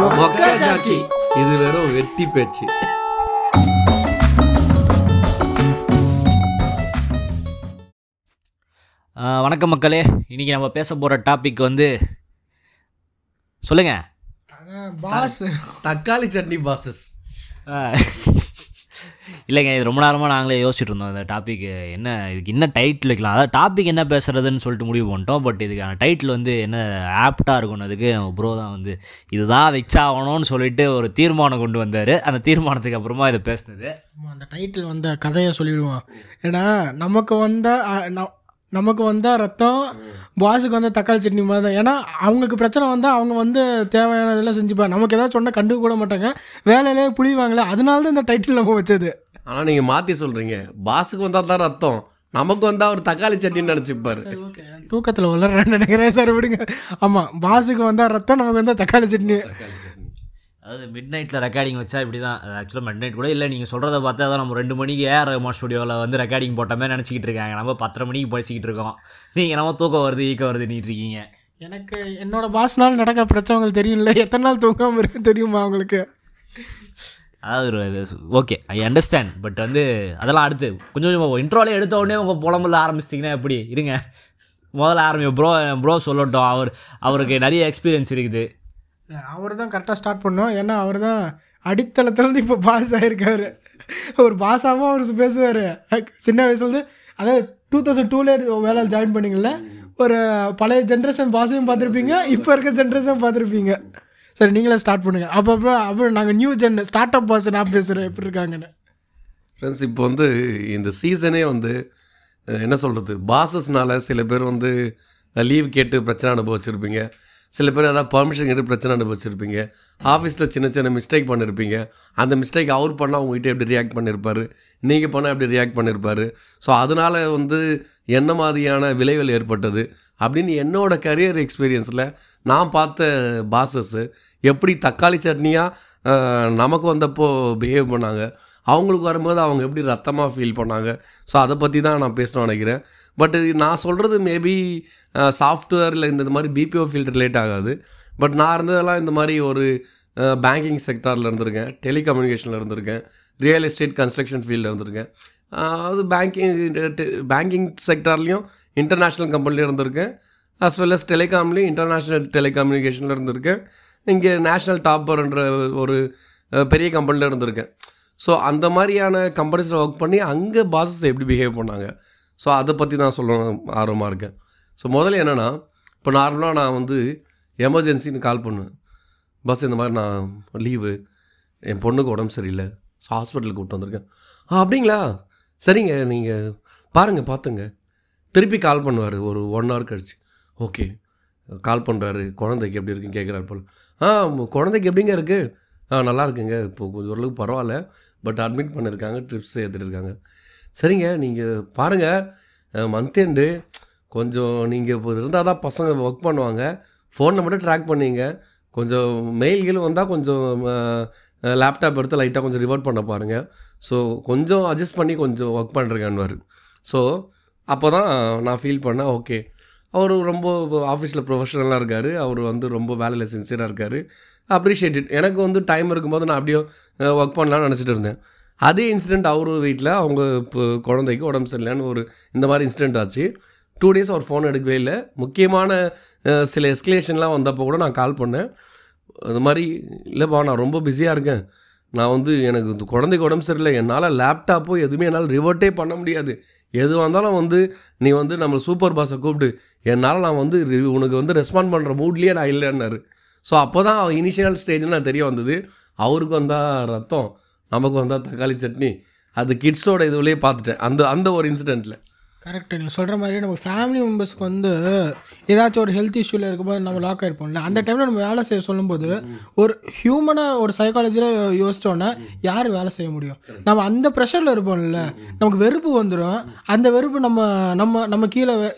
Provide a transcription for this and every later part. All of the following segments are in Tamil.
மொக்கா ஜாக்கி இது வெறும் வெட்டி பேச்சு. வணக்கம் மக்களே. இன்றைக்கி நம்ம பேச போகிற டாபிக் வந்து சொல்லுங்கள் பாஸ். தக்காளி சட்னி பாசஸ் இல்லைங்க இது ரொம்ப நேரமாக நாங்களே யோசிச்சுட்டு இருந்தோம் இந்த டாபிக் என்ன இதுக்கு என்ன டைட்டில் வைக்கலாம்? அதாவது டாபிக் என்ன பேசுகிறதுன்னு சொல்லிட்டு முடிவு பண்ணிட்டோம். பட் இதுக்கான டைட்டில் வந்து என்ன ஆப்டாக இருக்கும்னதுக்கு நம்ம ப்ரோ தான் வந்து இதுதான் வச்சாகணும்னு சொல்லிட்டு ஒரு தீர்மானம் கொண்டு வந்தார். அந்த தீர்மானத்துக்கு அப்புறமா இதை பேசுனது. அந்த டைட்டில் வந்த கதையை சொல்லிவிடுவோம் ஏன்னா நமக்கு வந்த நமக்கு வந்த ரத்தம் பாஸுக்கு வந்த தக்காளி சட்னி மாதிரி தான். ஏன்னா அவங்களுக்கு பிரச்சனை வந்தால் அவங்க வந்து தேவையானதெல்லாம் செஞ்சுப்பாங்க. நமக்கு ஏதாவது சொன்னால் கண்டுக்க கூட மாட்டாங்க. வேலையிலே புளிவாங்களே அதனால தான் இந்த டைட்டில் நம்ம வச்சது. ஆனா நீங்க மாத்தி சொல்றீங்க. பாஸுக்கு வந்தா தான் ரத்தம். நமக்கு வந்தா ஒரு தக்காளி சட்னின்னு நினைச்சுப்பாரு. தூக்கத்தில் வளர்றேன்னு நினைக்கிறேன் சார் விடுங்க. ஆமாம் பாஸுக்கு வந்தால் ரத்தம் நமக்கு வந்தால் தக்காளி சட்னி. அதாவது மிட் நைட்டில் ரெக்கார்டிங் வச்சா இப்படி தான் ஆக்சுவலாக மிட் நைட் கூட இல்லை. நீங்கள் சொல்கிறத பார்த்தா தான் நம்ம ரெண்டு மணிக்கு ஏஆர் ரஹ்மான் ஸ்டுடியோவில் வந்து ரெக்கார்டிங் போட்ட மாதிரி நினச்சிக்கிட்டு இருக்காங்க. நம்ம பத்தரை மணிக்கு படிச்சிக்கிட்டு இருக்கோம். நீங்கள் நம்ம தூக்கம் வருது ஈக்க வருது நீட்டு இருக்கீங்க. எனக்கு என்னோட பாஸ்னால நடக்க பிரச்சனைகள் தெரியும்ல. எத்தனை நாள் தூங்காமல் இருக்கு தெரியுமா அவங்களுக்கு அதாவது ஓகே ஐ அண்டர்ஸ்டாண்ட் பட் வந்து அதெல்லாம் அடுத்து. கொஞ்சம் கொஞ்சம் இன்ட்ரோலே எடுத்த உடனே உங்கள் புலம்புல ஆரம்பிச்சிட்டிங்கன்னா எப்படி? இருங்க. முதல்ல ஆரம்பி ப்ரோ ப்ரோ சொல்லட்டும். அவர் அவருக்கு நிறைய எக்ஸ்பீரியன்ஸ் இருக்குது. அவர் தான் கரெக்டாக ஸ்டார்ட் பண்ணோம். ஏன்னா அவர் தான் அடித்தளத்துலேருந்து இப்போ பாஸ் ஆகிருக்காரு ஒரு பாஸாகவும் அவர் பேசுவார். சின்ன வயசுலேருந்து அதாவது டூ தௌசண்ட் டூலே வேலை ஜாயின் பண்ணிங்கள ஒரு பழைய ஜென்ரேஷன் பாஸையும் பார்த்துருப்பீங்க இப்போ இருக்க ஜென்ரேஷன் பார்த்துருப்பீங்க. சரி நீங்களே ஸ்டார்ட் பண்ணுங்கள் அப்போ அப்புறம் அப்புறம் நாங்கள் new gen start up boss நான் பேசுகிறேன் எப்படி இருக்காங்கன்னு. ஃப்ரெண்ட்ஸ் இப்போ வந்து இந்த சீசனே வந்து என்ன சொல்கிறது பாசஸ்னால சில பேர் வந்து லீவ் கேட்டு பிரச்சனை அனுபவிச்சிருப்பீங்க. சில பேர் ஏதாவது பர்மிஷன் கேட்டு பிரச்சனை அனுபவிச்சிருப்பீங்க. ஆஃபீஸில் சின்ன சின்ன மிஸ்டேக் பண்ணியிருப்பீங்க அந்த மிஸ்டேக் அவர் பண்ணால் உங்ககிட்ட எப்படி ரியாக்ட் பண்ணியிருப்பாரு நீங்கள் பண்ணால் எப்படி ரியாக்ட் பண்ணியிருப்பாரு ஸோ அதனால் வந்து என்ன மாதிரியான விளைவுகள் ஏற்பட்டது? அப்படின்னு என்னோடய கரியர் எக்ஸ்பீரியன்ஸில் நான் பார்த்த பாசஸ்ஸு எப்படி தக்காளி சட்னியாக நமக்கு வந்தப்போ பிஹேவ் பண்ணாங்க. அவங்களுக்கு வரும்போது அவங்க எப்படி ரத்தமாக ஃபீல் பண்ணாங்க? ஸோ அதை பற்றி தான் நான் பேசணும்னு நினைக்கிறேன். பட் நான் சொல்கிறது மேபி சாஃப்ட்வேரில் இந்த மாதிரி பிபிஓ ஃபீல்டு ரிலேட் ஆகாது. பட் நான் இருந்ததெல்லாம் இந்த மாதிரி ஒரு பேங்கிங் செக்டாரில் இருந்திருக்கேன். டெலிகம்யூனிகேஷனில் இருந்திருக்கேன். ரியல் எஸ்டேட் கன்ஸ்ட்ரக்ஷன் ஃபீல்டில் இருந்திருக்கேன். அது பேங்கிங் பேங்கிங் செக்டார்லேயும் இன்டர்நேஷ்னல் கம்பெனிலையும் இருந்திருக்கேன். அஸ் வெல் அஸ் டெலிகாம்லேயும் இன்டர்நேஷ்னல் டெலிகம்யூனிகேஷனில் இருந்திருக்கேன். இங்கே நேஷ்னல் டாப்பர்ன்ற ஒரு பெரிய கம்பெனியில் இருந்திருக்கேன். ஸோ அந்த மாதிரியான கம்பெனிஸில் ஒர்க் பண்ணி அங்கே பாசஸ் எப்படி பிஹேவ் பண்ணாங்க? ஸோ அதை பற்றி தான் சொல்லணும் ஆர்வமாக இருக்கேன். ஸோ முதல்ல என்னென்னா இப்போ நார்மலாக நான் வந்து எமர்ஜென்சின்னு கால் பண்ணுவேன். பஸ் இந்த மாதிரி நான் லீவு என் பொண்ணுக்கு உடம்பு சரியில்லை. ஸோ ஹாஸ்பிட்டலுக்கு கூப்பிட்டு வந்திருக்கேன். ஆ அப்படிங்களா? சரிங்க நீங்கள் பாருங்கள் பார்த்துங்க திருப்பி கால் பண்ணுவார். ஒரு ஒன் ஹவர் கழிச்சு. ஓகே கால் பண்ணுறாரு குழந்தைக்கு எப்படி இருக்குன்னு கேட்குறாரு போல். ஆ குழந்தைக்கு எப்படிங்க இருக்குது ஆ நல்லா இருக்குங்க. இப்போ கொஞ்சம் ஓரளவுக்கு பரவாயில்ல. பட் அட்மிட் பண்ணியிருக்காங்க ட்ரிப்ஸ் ஏற்றிருக்காங்க சரிங்க நீங்கள் பாருங்கள் மந்த் எண்டு கொஞ்சம் நீங்கள் இப்போ இருந்தால் தான் பசங்க ஒர்க் பண்ணுவாங்க. ஃபோனை மட்டும் ட்ராக் பண்ணிங்க. கொஞ்சம் மெயில்கள் வந்தால் கொஞ்சம் லேப்டாப் எடுத்து லைட்டாக கொஞ்சம் ரிவர்ட் பண்ண பாருங்கள் ஸோ கொஞ்சம் அட்ஜஸ்ட் பண்ணி கொஞ்சம் ஒர்க் பண்ணுறேங்கன்னுவார் ஸோ அப்போ தான் நான் ஃபீல் பண்ணேன் ஓகே அவர் ரொம்ப ஆஃபீஸில் ப்ரொஃபஷனலாக இருக்கார். அவர் வந்து ரொம்ப வேலையில் சின்சியராக இருக்கார். அப்ரிஷியேட்டட் எனக்கு வந்து டைம் இருக்கும்போது நான் அப்படியே ஒர்க் பண்ணலான்னு நினச்சிட்டு இருந்தேன். அதே இன்சிடெண்ட் அவர் வீட்டில் அவங்க இப்போ குழந்தைக்கு உடம்பு சரியில்லைன்னு ஒரு இந்த மாதிரி இன்சிடெண்ட் ஆச்சு. டூ டேஸ் அவர் ஃபோன் எடுக்கவே இல்லை. முக்கியமான சில எஸ்கலேஷன்லாம் வந்தப்போ கூட நான் கால் பண்ணேன். அது மாதிரி இல்லைப்பா நான் ரொம்ப பிஸியாக இருக்கேன். நான் வந்து எனக்கு இந்த குழந்தைக்கு உடம்பு சரியில்லை. என்னால் லேப்டாப்போ எதுவுமே என்னால் ரிவர்ட்டே பண்ண முடியாது. எது வந்தாலும் வந்து நீ வந்து நம்ம சூப்பர் பாஸை கூப்பிடு. என்னால் நான் வந்து உனக்கு வந்து ரெஸ்பாண்ட் பண்ணுற மூட்லேயே நான் இல்லைன்னாரு. ஸோ அப்போ தான் இனிஷியல் ஸ்டேஜ்னு நான் தெரிய வந்தது. அவருக்கு வந்தால் ரத்தம். நமக்கு வந்தால் தக்காளி சட்னி. அது கிட்ஸோட இதுவிலே பார்த்துட்டேன். அந்த அந்த ஒரு இன்சிடெண்ட்டில் கரெக்டு நீங்கள் சொல்கிற மாதிரி நம்ம ஃபேமிலி மெம்பர்ஸ்க்கு வந்து ஏதாச்சும் ஒரு ஹெல்த் இஷ்யூவில் இருக்கும்போது நம்ம லாக் ஆகிருப்போம்ல அந்த டைமில் நம்ம வேலை செய்ய சொல்லும்போது ஒரு ஹியூமனாக ஒரு சைக்காலஜியில் யோசிச்சோன்னா யார் வேலை செய்ய முடியும்? நம்ம அந்த ப்ரெஷரில் இருப்போம்ல. நமக்கு வெறுப்பு வந்துடும் அந்த வெறுப்பு நம்ம நம்ம நம்ம கீழே வே-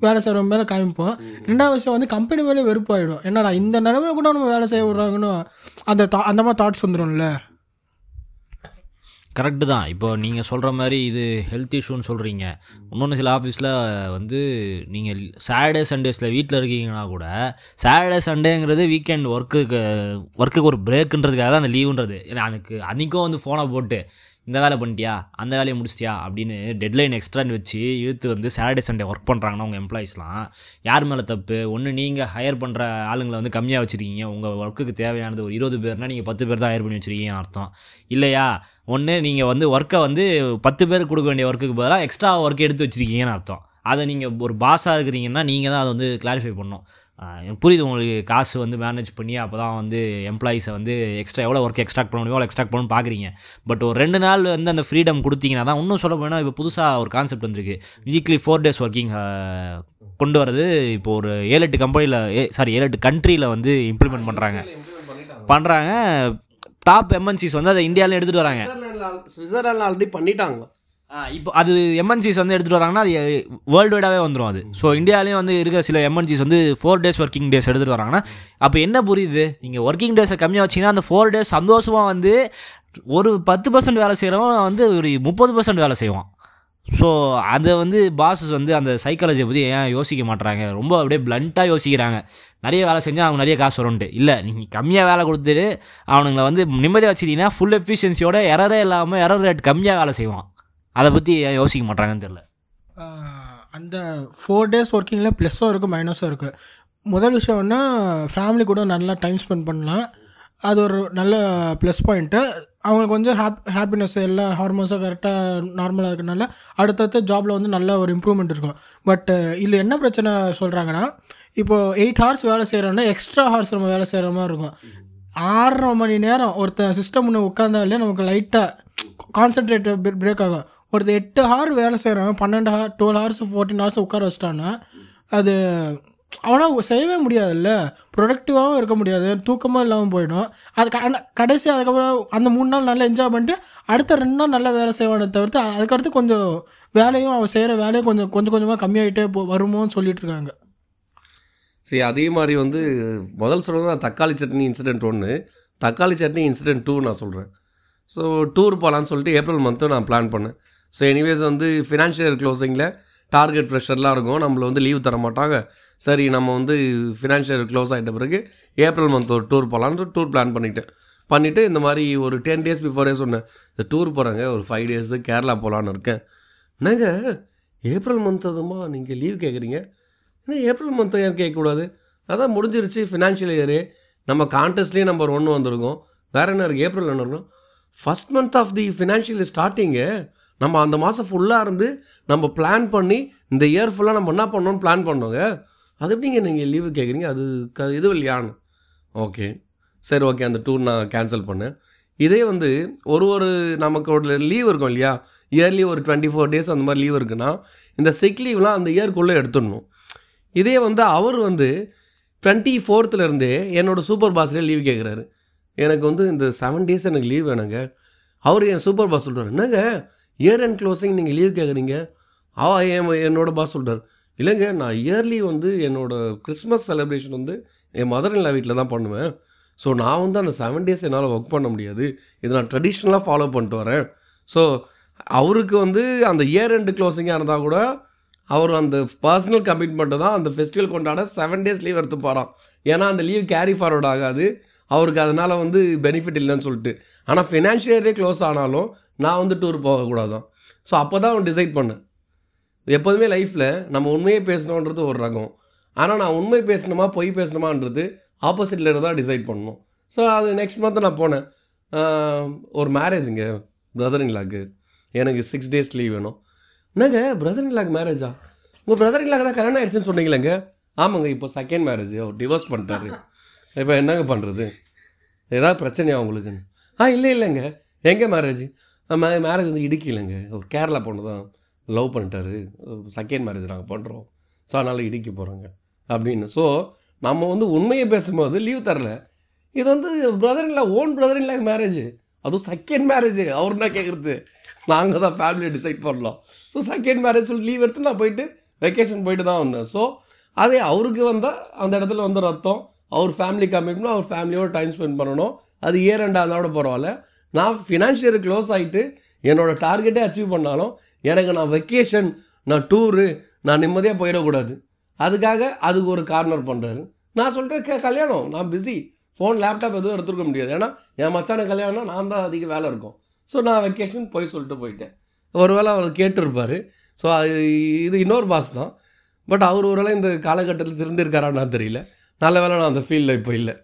வேலை செய்கிறவங்க மேலே காமிப்போம். ரெண்டாவது விஷயம் வந்து கம்பெனி மேலே வெறுப்பாயிடும். என்னடா இந்த நிலமையில கூட நம்ம வேலை செய்ய விட்றாங்கன்னு அந்த அந்த மாதிரி தாட்ஸ் வந்துடும்ல கரெக்டு தான். இப்போ நீங்கள் சொல்கிற மாதிரி இது ஹெல்த் இஷ்யூன்னு சொல்கிறீங்க இன்னொன்று சில ஆஃபீஸில் வந்து நீங்கள் சாட்டர்டே சண்டேஸில் வீட்டில் இருக்கீங்கன்னா கூட சாட்டர்டே சண்டேங்கிறது வீக்கெண்ட் ஒர்க்குக்கு ஒர்க்குக்கு ஒரு பிரேக்குன்றதுக்காக தான் அந்த லீவுன்றது எனக்கு அன்றைக்கும் வந்து ஃபோனை போட்டு இந்த வேலை பண்ணிட்டியா? அந்த வேலையை முடிச்சிட்டியா? அப்படின்னு டெட்லைன் எக்ஸ்ட்ரான்னு வச்சு இழுத்து வந்து சாட்டர்டே சண்டே ஒர்க் பண்ணுறாங்கன்னா உங்கள் எம்ப்ளாயிஸ்லாம் யார் மேலே தப்பு? ஒன்று நீங்கள் ஹையர் பண்ணுற ஆளுங்களை வந்து கம்மியாக வச்சுருக்கீங்க. உங்கள் ஒர்க்குக்கு தேவையானது ஒரு இருபது பேர்னால் நீங்கள் பத்து பேர் தான் ஹையர் பண்ணி வச்சுருக்கீங்க அர்த்தம். இல்லையா? ஒன்று நீங்கள் வந்து ஒர்க்கை வந்து பத்து பேர் கொடுக்க வேண்டிய ஒர்க்குக்கு பதிலாக எக்ஸ்ட்ரா ஒர்க் எடுத்து வச்சுருக்கீங்கன்னு அர்த்தம். அதை நீங்கள் ஒரு பாஸாக இருக்கிறீங்கன்னா நீங்கள் தான் அதை வந்து கிளாரிஃபை பண்ணணும். புரியுது உங்களுக்கு காசு வந்து மேனேஜ் பண்ணி அப்போ தான் வந்து எம்ப்ளாயீஸை வந்து எக்ஸ்ட்ரா எவ்வளோ ஒர்க் எக்ஸ்ட்ராக்ட் பண்ண முடியுமோ அவ்வளோ எக்ஸ்ட்ராக்ட் பண்ணணும்னு பார்க்குறீங்க பட் ஒரு ரெண்டு நாள் வந்து அந்த ஃப்ரீடம் கொடுத்தீங்கன்னா தான் இன்னும் சொல்ல போனால் இப்போ புதுசாக ஒரு கான்செப்ட் வந்திருக்கு. வீக்லி ஃபோர் டேஸ் ஒர்க்கிங் கொண்டு வரது இப்போ ஒரு ஏழு எட்டு கம்பெனியில் சாரி ஏழு எட்டு கண்ட்ரியில் வந்து இம்ப்ளிமெண்ட் பண்ணுறாங்க பண்ணுறாங்க டாப் எம்என்சிஸ் வந்து அதை இந்தியாவிலே எடுத்துகிட்டு வராங்க. சுவிட்சர்லாண்டில் ஆல்ரெடி பண்ணிட்டாங்க. இப்போ அது எம்என்சிஸ் வந்து எடுத்துகிட்டு வராங்கன்னா அது வேர்ல்டு வைடாகவே வந்துடும் அது. ஸோ இந்தியாவிலேயும் வந்து இருக்கிற சில எம்என்சிஸ் வந்து ஃபோர் டேஸ் ஒர்க்கிங் டேஸ் எடுத்துகிட்டு வராங்கன்னா அப்போ என்ன புரியுது? நீங்கள் ஒர்க்கிங் டேஸை கம்மியாக வச்சிங்கன்னா அந்த ஃபோர் டேஸ் சந்தோஷமாக வந்து ஒரு பத்து பர்சன்ட் வேலை செய்கிறவன் வந்து ஒரு முப்பது பர்சன்ட் வேலை செய்வான். ஸோ அதை வந்து பாஸஸ் வந்து அந்த சைக்காலஜியை பற்றி ஏன் யோசிக்க மாட்றாங்க? ரொம்ப அப்படியே பிளண்ட்டாக யோசிக்கிறாங்க. நிறைய வேலை செஞ்சால் அவங்க நிறைய காசு வரும்ன்ட்டு. இல்லை நீங்கள் கம்மியாக வேலை கொடுத்துட்டு அவனுங்களை வந்து நிம்மதியாக வச்சிட்டீங்கன்னா ஃபுல் எஃபிஷியன்சியோட எரரே இல்லாமல் எரர் ரேட் கம்மியாக வேலை செய்வான். அதை பற்றி யோசிக்க மாட்றாங்கன்னு தெரில. அந்த ஃபோர் டேஸ் ஒர்க்கிங்கில் ப்ளஸ்ஸும் இருக்குது மைனஸும் இருக்குது முதல் விஷயம்னா ஃபேமிலி கூட நல்லா டைம் ஸ்பெண்ட் பண்ணலாம். அது ஒரு நல்ல ப்ளஸ் பாயிண்ட்டு அவங்களுக்கு வந்து ஹாப் ஹாப்பினஸ் எல்லா ஹார்மோன்ஸும் கரெக்டாக நார்மலாக இருக்கனால அடுத்தடுத்த ஜாபில் வந்து நல்ல ஒரு இம்ப்ரூவ்மெண்ட் இருக்கும். பட் இதில் என்ன பிரச்சனை சொல்கிறாங்கன்னா இப்போது எயிட் ஹவர்ஸ் வேலை செய்கிறோன்னா எக்ஸ்ட்ரா ஹவர்ஸ் நம்ம வேலை செய்கிற மாதிரி இருக்கும். ஆறரை மணி நேரம் ஒருத்தன் சிஸ்டம் ஒன்று உட்காந்தாலே நமக்கு லைட்டாக கான்சன்ட்ரேட் பிரேக் ஆகும். ஒரு எட்டு ஹவர் வேலை செய்கிறான் பன்னெண்டு hour twelve hours fourteen hours உட்கார வச்சிட்டான்னா அது அவனால் செய்யவே முடியாதுல்ல. ப்ரொடக்டிவாகவும் இருக்க முடியாது. தூக்கமாக இல்லாமல் போயிடும். அது க- கடைசி அதுக்கப்புறம் அந்த மூணு நாள் நல்லா என்ஜாய் பண்ணிட்டு அடுத்த ரெண்டு நாள் நல்லா வேலை செய்வானே தவிர்த்து அதுக்கடுத்து கொஞ்சம் வேலையும் அவன் செய்கிற வேலையும் கொஞ்சம் கொஞ்சம் கொஞ்சமாக கம்மியாகிட்டே போ வருமோன்னு சொல்லிட்டு இருக்காங்க. சரி அதே மாதிரி வந்து முதல் சொல்கிறது தக்காளி சட்னி இன்சிடென்ட் ஒன்று தக்காளி சட்னி இன்சிடென்ட் டூ நான் சொல்கிறேன் ஸோ டூர் போகலான்னு சொல்லிட்டு ஏப்ரல் மந்த்து நான் பிளான் பண்ணேன். ஸோ எனிவேஸ் வந்து ஃபினான்ஷியல் க்ளோசிங்கில் டார்கெட் ப்ரெஷர்லாம் இருக்கும். நம்மள வந்து லீவ் தர மாட்டாங்க. சரி நம்ம வந்து ஃபினான்ஷியல் க்ளோஸ் ஆகிட்ட பிறகு ஏப்ரல் மந்த் ஒரு டூர் போகலான்னு டூர் பிளான் பண்ணிட்டேன். பண்ணிவிட்டு இந்த மாதிரி ஒரு டென் டேஸ் பிஃபோரே சொன்னேன். இந்த டூர் போகிறாங்க ஒரு ஃபைவ் டேஸு கேரளா போகலான்னு இருக்கேன். என்னங்க? ஏப்ரல் மந்த் அதுமா? நீங்கள் லீவ் கேட்குறீங்க ஏன்னா ஏப்ரல் மந்த் ஏன் கேட்கக்கூடாது? அதான் முடிஞ்சிருச்சு ஃபினான்ஷியல் இயரு நம்ம கான்டெஸ்ட்லேயே நம்பர் ஒன்று வந்திருக்கோம். வேறு என்ன இருக்குது ஏப்ரல் என்ன இருக்கும் first month of the financial starting நம்ம அந்த மாதம் ஃபுல்லாக இருந்து நம்ம பிளான் பண்ணி இந்த இயர் ஃபுல்லாக நம்ம என்ன பண்ணோன்னு பிளான் பண்ணோங்க. அது எப்படிங்க நீங்கள் லீவு கேட்குறீங்க அது க இது இல்லையான்னு ஓகே சரி ஓகே அந்த டூர் நான் கேன்சல் பண்ணேன். இதே வந்து ஒரு ஒரு நமக்கு ஒரு லீவ் இருக்கும் இல்லையா? இயர்லி ஒரு டுவெண்ட்டி ஃபோர் டேஸ் அந்த மாதிரி லீவ் இருக்குன்னா இந்த சிக் லீவ்லாம் அந்த இயர்க்குள்ளே எடுத்துடணும். இதே வந்து அவர் வந்து டுவெண்ட்டி ஃபோர்த்துலேருந்தே என்னோடய சூப்பர் பாஸ்லேயே லீவ் கேட்குறாரு எனக்கு வந்து இந்த செவன் டேஸ் எனக்கு லீவ் வேணுங்க. அவர் என் சூப்பர் பாஸ் சொல்கிறார் என்னங்க? இயர் அண்ட் க்ளோசிங் நீங்கள் லீவ் கேட்குறீங்க ஆ என் என்னோட பாஸ் சொல்கிறார் இல்லைங்க நான் இயர்லி வந்து என்னோடய கிறிஸ்மஸ் செலிப்ரேஷன் வந்து என் மதர் இல்லா வீட்டில் தான் பண்ணுவேன். ஸோ நான் வந்து அந்த செவன் டேஸ் என்னால் ஒர்க் பண்ண முடியாது. இதை நான் ட்ரெடிஷ்னலாக ஃபாலோ பண்ணிட்டு வரேன். ஸோ அவருக்கு வந்து அந்த இயர் எண்டு க்ளோசிங்காக இருந்தால் கூட அவர் அந்த பர்சனல் கமிட்மெண்ட்டு தான் அந்த ஃபெஸ்டிவல் கொண்டாட செவன் டேஸ் லீவ் எடுத்து போகிறான் ஏன்னா அந்த லீவ் கேரி ஃபார்வர்ட் ஆகாது. அவருக்கு அதனால் வந்து பெனிஃபிட் இல்லைன்னு சொல்லிட்டு. ஆனால் ஃபினான்ஷியலே க்ளோஸ் ஆனாலும் நான் வந்து டூர் போகக்கூடாதான் ஸோ அப்போ தான் அவன் டிசைட் பண்ணேன். எப்போதுமே லைஃப்பில் நம்ம உண்மையை பேசணுன்றது ஒரு ரகம். ஆனால் நான் உண்மை பேசணுமா பொய் பேசணுமான்றது ஆப்போசிட்டில் தான் டிசைட் பண்ணணும். ஸோ அது நெக்ஸ்ட் மந்த் நான் போனேன். ஒரு மேரேஜுங்க பிரதர் இன்லாக்கு எனக்கு சிக்ஸ் டேஸ் லீவ் வேணும். என்னங்க பிரதர் இன்லாக்கு மேரேஜா உங்கள் பிரதர் இன்லாக்கு தான் கல்யாணம் ஆயிடுச்சுன்னு சொன்னீங்களேங்க? ஆமாங்க இப்போ செகண்ட் மேரேஜ் அவர் டிவோர்ஸ் பண்ணிட்டாரு. இப்போ என்னங்க பண்ணுறது ஏதாவது பிரச்சனையா உங்களுக்குன்னு ஆ இல்லை இல்லைங்க. எங்கே மேரேஜ் நம்ம மேரேஜ் வந்து இடுக்கிலங்க ஒரு கேரளா பொண்ணு தான் லவ் பண்ணிட்டாரு. செகண்ட் மேரேஜ் நாங்கள் பண்ணுறோம் ஸோ அதனால் இடிக்க போகிறோங்க அப்படின்னு. ஸோ நம்ம வந்து உண்மையை பேசும்போது லீவ் தரல. இது வந்து பிரதர் இல்லை ஓன் பிரதர் இல்லை மேரேஜ் அதுவும் செகண்ட் மேரேஜ் அவர் என்ன கேட்குறது நாங்கள் தான் ஃபேமிலியை டிசைட் பண்ணலாம் ஸோ செகண்ட் மேரேஜ் சொல்லி லீவ் எடுத்து நான் போயிட்டு வெக்கேஷன் போயிட்டு தான் வந்தேன். ஸோ அதே அவருக்கு வந்தால் அந்த இடத்துல வந்து ரத்தம். அவர் ஃபேமிலி கமிட்மெண்ட் அவர் ஃபேமிலியோட டைம் ஸ்பெண்ட் பண்ணணும். அது ஏ ரெண்டு அதோட பரவாயில்ல. நான் ஃபினான்ஷியர் க்ளோஸ் ஆகிட்டு என்னோட டார்கெட்டே அச்சீவ் பண்ணாலும் எனக்கு நான் வெக்கேஷன் நான் டூரு நான் நிம்மதியாக போயிடக்கூடாது. அதுக்காக அதுக்கு ஒரு கார்னர் பண்ணுறாரு நான் சொல்கிறேன் க கல்யாணம். நான் பிஸி ஃபோன் லேப்டாப் எதுவும் எடுத்துருக்க முடியாது. ஏன்னா என் மச்சான கல்யாணம் நான் தான் அதிக வேலை இருக்கும். ஸோ நான் வெக்கேஷன் போய் சொல்லிட்டு போயிட்டேன். ஒரு வேளை அவர் கேட்டிருப்பார். ஸோ அது இது இன்னொரு பாஸ் தான். பட் அவர் ஒருவேளை இந்த காலகட்டத்தில் திருந்திருக்காரான்னு தெரியல. நல்ல வேளை நான் அந்த ஃபீல்டில் இப்போ இல்லை.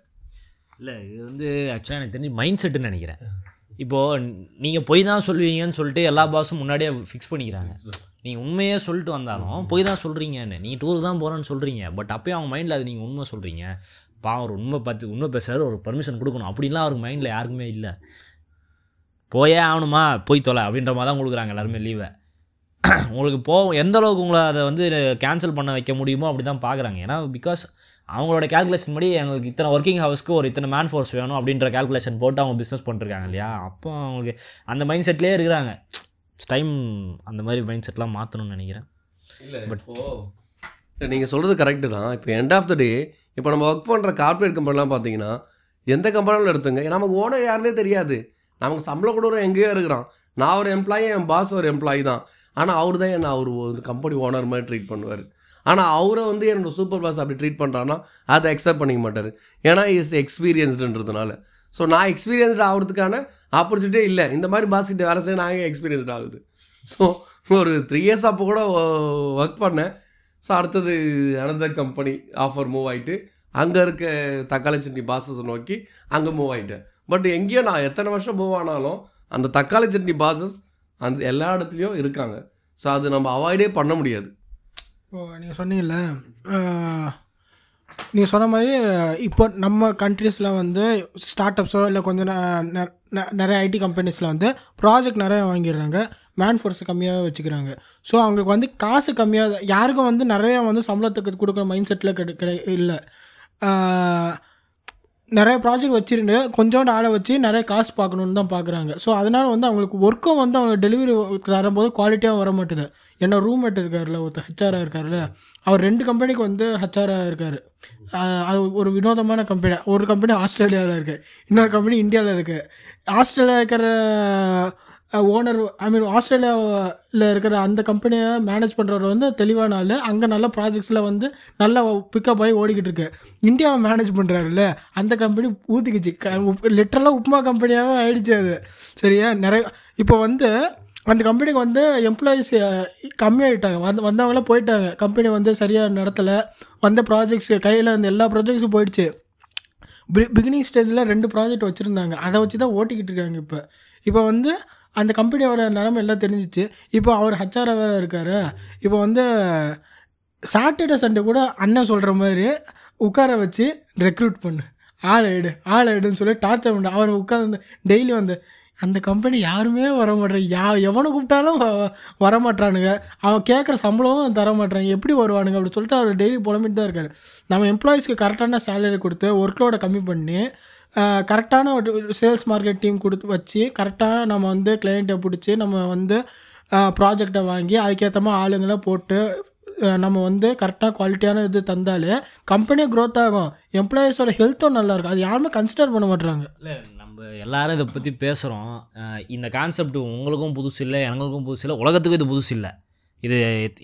இல்லை இது வந்து ஆக்சுவலாக எனக்கு தெரிஞ்சு மைண்ட் செட்டுன்னு நினைக்கிறேன். இப்போது நீங்கள் பொய் தான் சொல்லுவீங்கன்னு சொல்லிட்டு எல்லா பாஸும் முன்னாடியே ஃபிக்ஸ் பண்ணிக்கிறாங்க. நீங்கள் உண்மையே சொல்லிட்டு வந்தாலும் பொய் தான் சொல்கிறீங்கன்னு நீங்கள் டூர் தான் போகிறேன்னு சொல்கிறீங்க பட் அப்போயும் அவங்க மைண்டில் அது நீங்கள் உண்மை சொல்கிறீங்க பாவம் ஒரு உண்மை பார்த்து உண்மை பேசுகிறாரு ஒரு பர்மிஷன் கொடுக்கணும். அப்படின்லாம் அவருக்கு மைண்டில் யாருக்குமே இல்லை. போயே ஆகணுமா? போய் தொலை அப்படின்ற மாதிரி தான் கொடுக்குறாங்க எல்லாருமே லீவை உங்களுக்கு போ எந்த அளவுக்கு உங்களை அதை வந்து கேன்சல் பண்ண வைக்க முடியுமோ அப்படி தான் பார்க்குறாங்க. ஏன்னா பிகாஸ் அவங்களோட கேல்குலேஷன் படி எங்களுக்கு இத்தனை ஒர்க்கிங் ஹவர்ஸ்க்கு ஒரு இத்தனை மேன் ஃபோர்ஸ் வேணும் அப்படின்ற கேல்குலேஷன் போட்டு அவங்க பிஸ்னஸ் பண்ணிருக்காங்க இல்லையா? அப்போ அவங்களுக்கு அந்த மைண்ட் செட்லேயே இருக்கிறாங்க. டைம் அந்த மாதிரி மைண்ட் செட்லாம் மாற்றணும்னு நினைக்கிறேன். இல்லை பட் இப்போ நீங்கள் சொல்கிறது கரெக்டு தான். இப்போ எண்ட் ஆஃப் த டே இப்போ நம்ம ஒர்க் பண்ணுற கார்ப்பரேட் கம்பெனிலாம் பார்த்தீங்கன்னா எந்த கம்பெனிலும் எடுத்துங்க. நமக்கு ஓனர் யாருன்னே தெரியாது. நமக்கு சம்பளம் கூட எங்கேயோ இருக்கிறான். நான் ஒரு எம்ப்ளாயி என் பாஸ் ஒரு எம்ப்ளாயி தான். ஆனால் அவர் தான் என்ன அவர் ஒரு கம்பெனி ஓனர் மாதிரி ட்ரீட் பண்ணுவார். ஆனால் அவரை வந்து என்னோட சூப்பர் பாஸ் அப்படி ட்ரீட் பண்ணுறான்னா அதை அக்செப்ட் பண்ணிக்க மாட்டார். ஏன்னா இஸ் எக்ஸ்பீரியன்ஸ்டுன்றதுனால ஸோ நான் எக்ஸ்பீரியன்ஸ்டு ஆகிறதுக்கான ஆப்பர்ச்சுனிட்டியே இல்லை. இந்த மாதிரி பாஸ்கிட்ட வேலை செய்ய நாங்கள் எக்ஸ்பீரியன்ஸ்ட் ஆகுது. ஸோ ஒரு த்ரீ இயர்ஸ் அப்போ கூட ஒர்க் பண்ணேன். ஸோ அடுத்தது அனதர் கம்பெனி ஆஃபர் மூவ் ஆகிட்டு அங்கே இருக்க தக்காளி சட்னி பாசஸ் நோக்கி அங்கே மூவ் ஆகிட்டேன் பட் எங்கேயோ நான் எத்தனை வருஷம் மூவ் ஆனாலும் அந்த தக்காளி சட்னி பாசஸ் அந்த எல்லா இடத்துலையும் இருக்காங்க. ஸோ அது நம்ம அவாய்டே பண்ண முடியாது. இப்போ நீங்கள் சொன்னீங்கல்ல நீங்கள் சொன்ன மாதிரி இப்போ நம்ம கண்ட்ரீஸில் வந்து ஸ்டார்ட் அப்ஸோ இல்லை கொஞ்சம் ந- நிறைய ஐடி கம்பெனிஸில் வந்து ப்ராஜெக்ட் நிறைய வாங்கிடுறாங்க. மேன் ஃபோர்ஸ் கம்மியாக வச்சுக்கிறாங்க. ஸோ அவங்களுக்கு வந்து காசு கம்மியாக யாருக்கும் வந்து நிறைய வந்து சம்பளத்துக்கு கொடுக்குற மைண்ட் செட்டில் கிடை கிடை இல்லை. நிறைய ப்ராஜெக்ட் வச்சுருந்து கொஞ்சோண்டு ஆளை வச்சு நிறைய காசு பார்க்கணுன்னு தான் பார்க்குறாங்க. ஸோ அதனால் வந்து அவங்களுக்கு ஒர்க்கும் வந்து அவங்க டெலிவரி தரும்போது குவாலிட்டியாக வர மாட்டுது. என்ன ரூம்மேட் இருக்கார்ல ஒருத்தர் ஹெச்ஆராக இருக்கார்ல அவர் ரெண்டு கம்பெனிக்கு வந்து ஹெச்ஆராக இருக்கார். அது ஒரு வினோதமான கம்பெனி ஒரு கம்பெனி ஆஸ்திரேலியாவில் இருக்குது இன்னொரு கம்பெனி இந்தியாவில் இருக்குது ஆஸ்திரேலியா இருக்கிற ஓனர் ஐ மீன் ஆஸ்திரேலியாவில் இருக்கிற அந்த கம்பெனியை மேனேஜ் பண்ணுறவர் வந்து தெளிவான ஆள் அங்கே நல்ல ப்ராஜெக்ட்ஸில் வந்து நல்லா பிக்கப் ஆகி ஓடிக்கிட்டு இருக்கு. இந்தியாவை மேனேஜ் பண்ணுறாருல்ல அந்த கம்பெனி ஊற்றிக்கிச்சு லிட்டரலாக உப்புமா கம்பெனியாகவே ஆயிடுச்சு அது. சரியா? நிறைய இப்போ வந்து அந்த கம்பெனிக்கு வந்து எம்ப்ளாயீஸ் கம்மியாகிட்டாங்க வந்து வந்தவங்களாம் போயிட்டாங்க. கம்பெனி வந்து சரியாக நடத்தலை. வந்த ப்ராஜெக்ட்ஸ் கையில் இருந்த எல்லா ப்ராஜெக்ட்ஸும் போயிடுச்சு. பிகினிங் ஸ்டேஜில் ரெண்டு ப்ராஜெக்ட் வச்சுருந்தாங்க. அதை வச்சு தான் ஓட்டிக்கிட்டு இருக்காங்க இப்போ. இப்போ வந்து அந்த கம்பெனியோட நிலமை எல்லாம் தெரிஞ்சிச்சு. இப்போ அவர் ஹச்ஆர் வேறு இருக்கார். இப்போ வந்து சாட்டர்டே சண்டே கூட அண்ணன் சொல்கிற மாதிரி உட்கார வச்சு ரெக்ரூட் பண்ணு. ஆள் எடு ஆள் எடுன்னு சொல்லி டார்ச்சர் பண்ண. அவர் உட்காந்து டெய்லி வந்து அந்த கம்பெனி யாருமே வர மாட்டேறாங்க யா எவனை கூப்பிட்டாலும் வர மாட்றானுங்க அவன் கேட்குற சம்பளமும் தர மாட்டேறாங்க எப்படி வருவானுங்க அப்படி சொல்லிட்டு அவர் டெய்லி புலம்பிட்டு தான் இருக்காரு. நம்ம எம்ப்ளாயீஸ்க்கு கரெக்டான சேலரி கொடுத்து ஒர்க்லோட கம்மி பண்ணி கரெக்டான ஒரு சேல்ஸ் மார்க்கெட் டீம் கொடுத்து வச்சு கரெக்டாக நம்ம வந்து கிளைண்ட்டை பிடிச்சி நம்ம வந்து ப்ராஜெக்டை வாங்கி அதுக்கேற்ற மாதிரி ஆளுங்களை போட்டு நம்ம வந்து கரெக்டாக குவாலிட்டியான இது தந்தாலே கம்பெனியும் க்ரோத் ஆகும். எம்ப்ளாயீஸோட ஹெல்த்தும் நல்லா இருக்கும். அது யாருமே கன்சிடர் பண்ண மாட்டுறாங்க இல்லை நம்ம எல்லாரும் இதை பற்றி பேசுகிறோம் இந்த கான்செப்ட் உங்களுக்கும் புதுசு இல்லை எங்களுக்கும் புதுசு இல்லை உலகத்துக்கும் இது புதுசு இல்லை. இது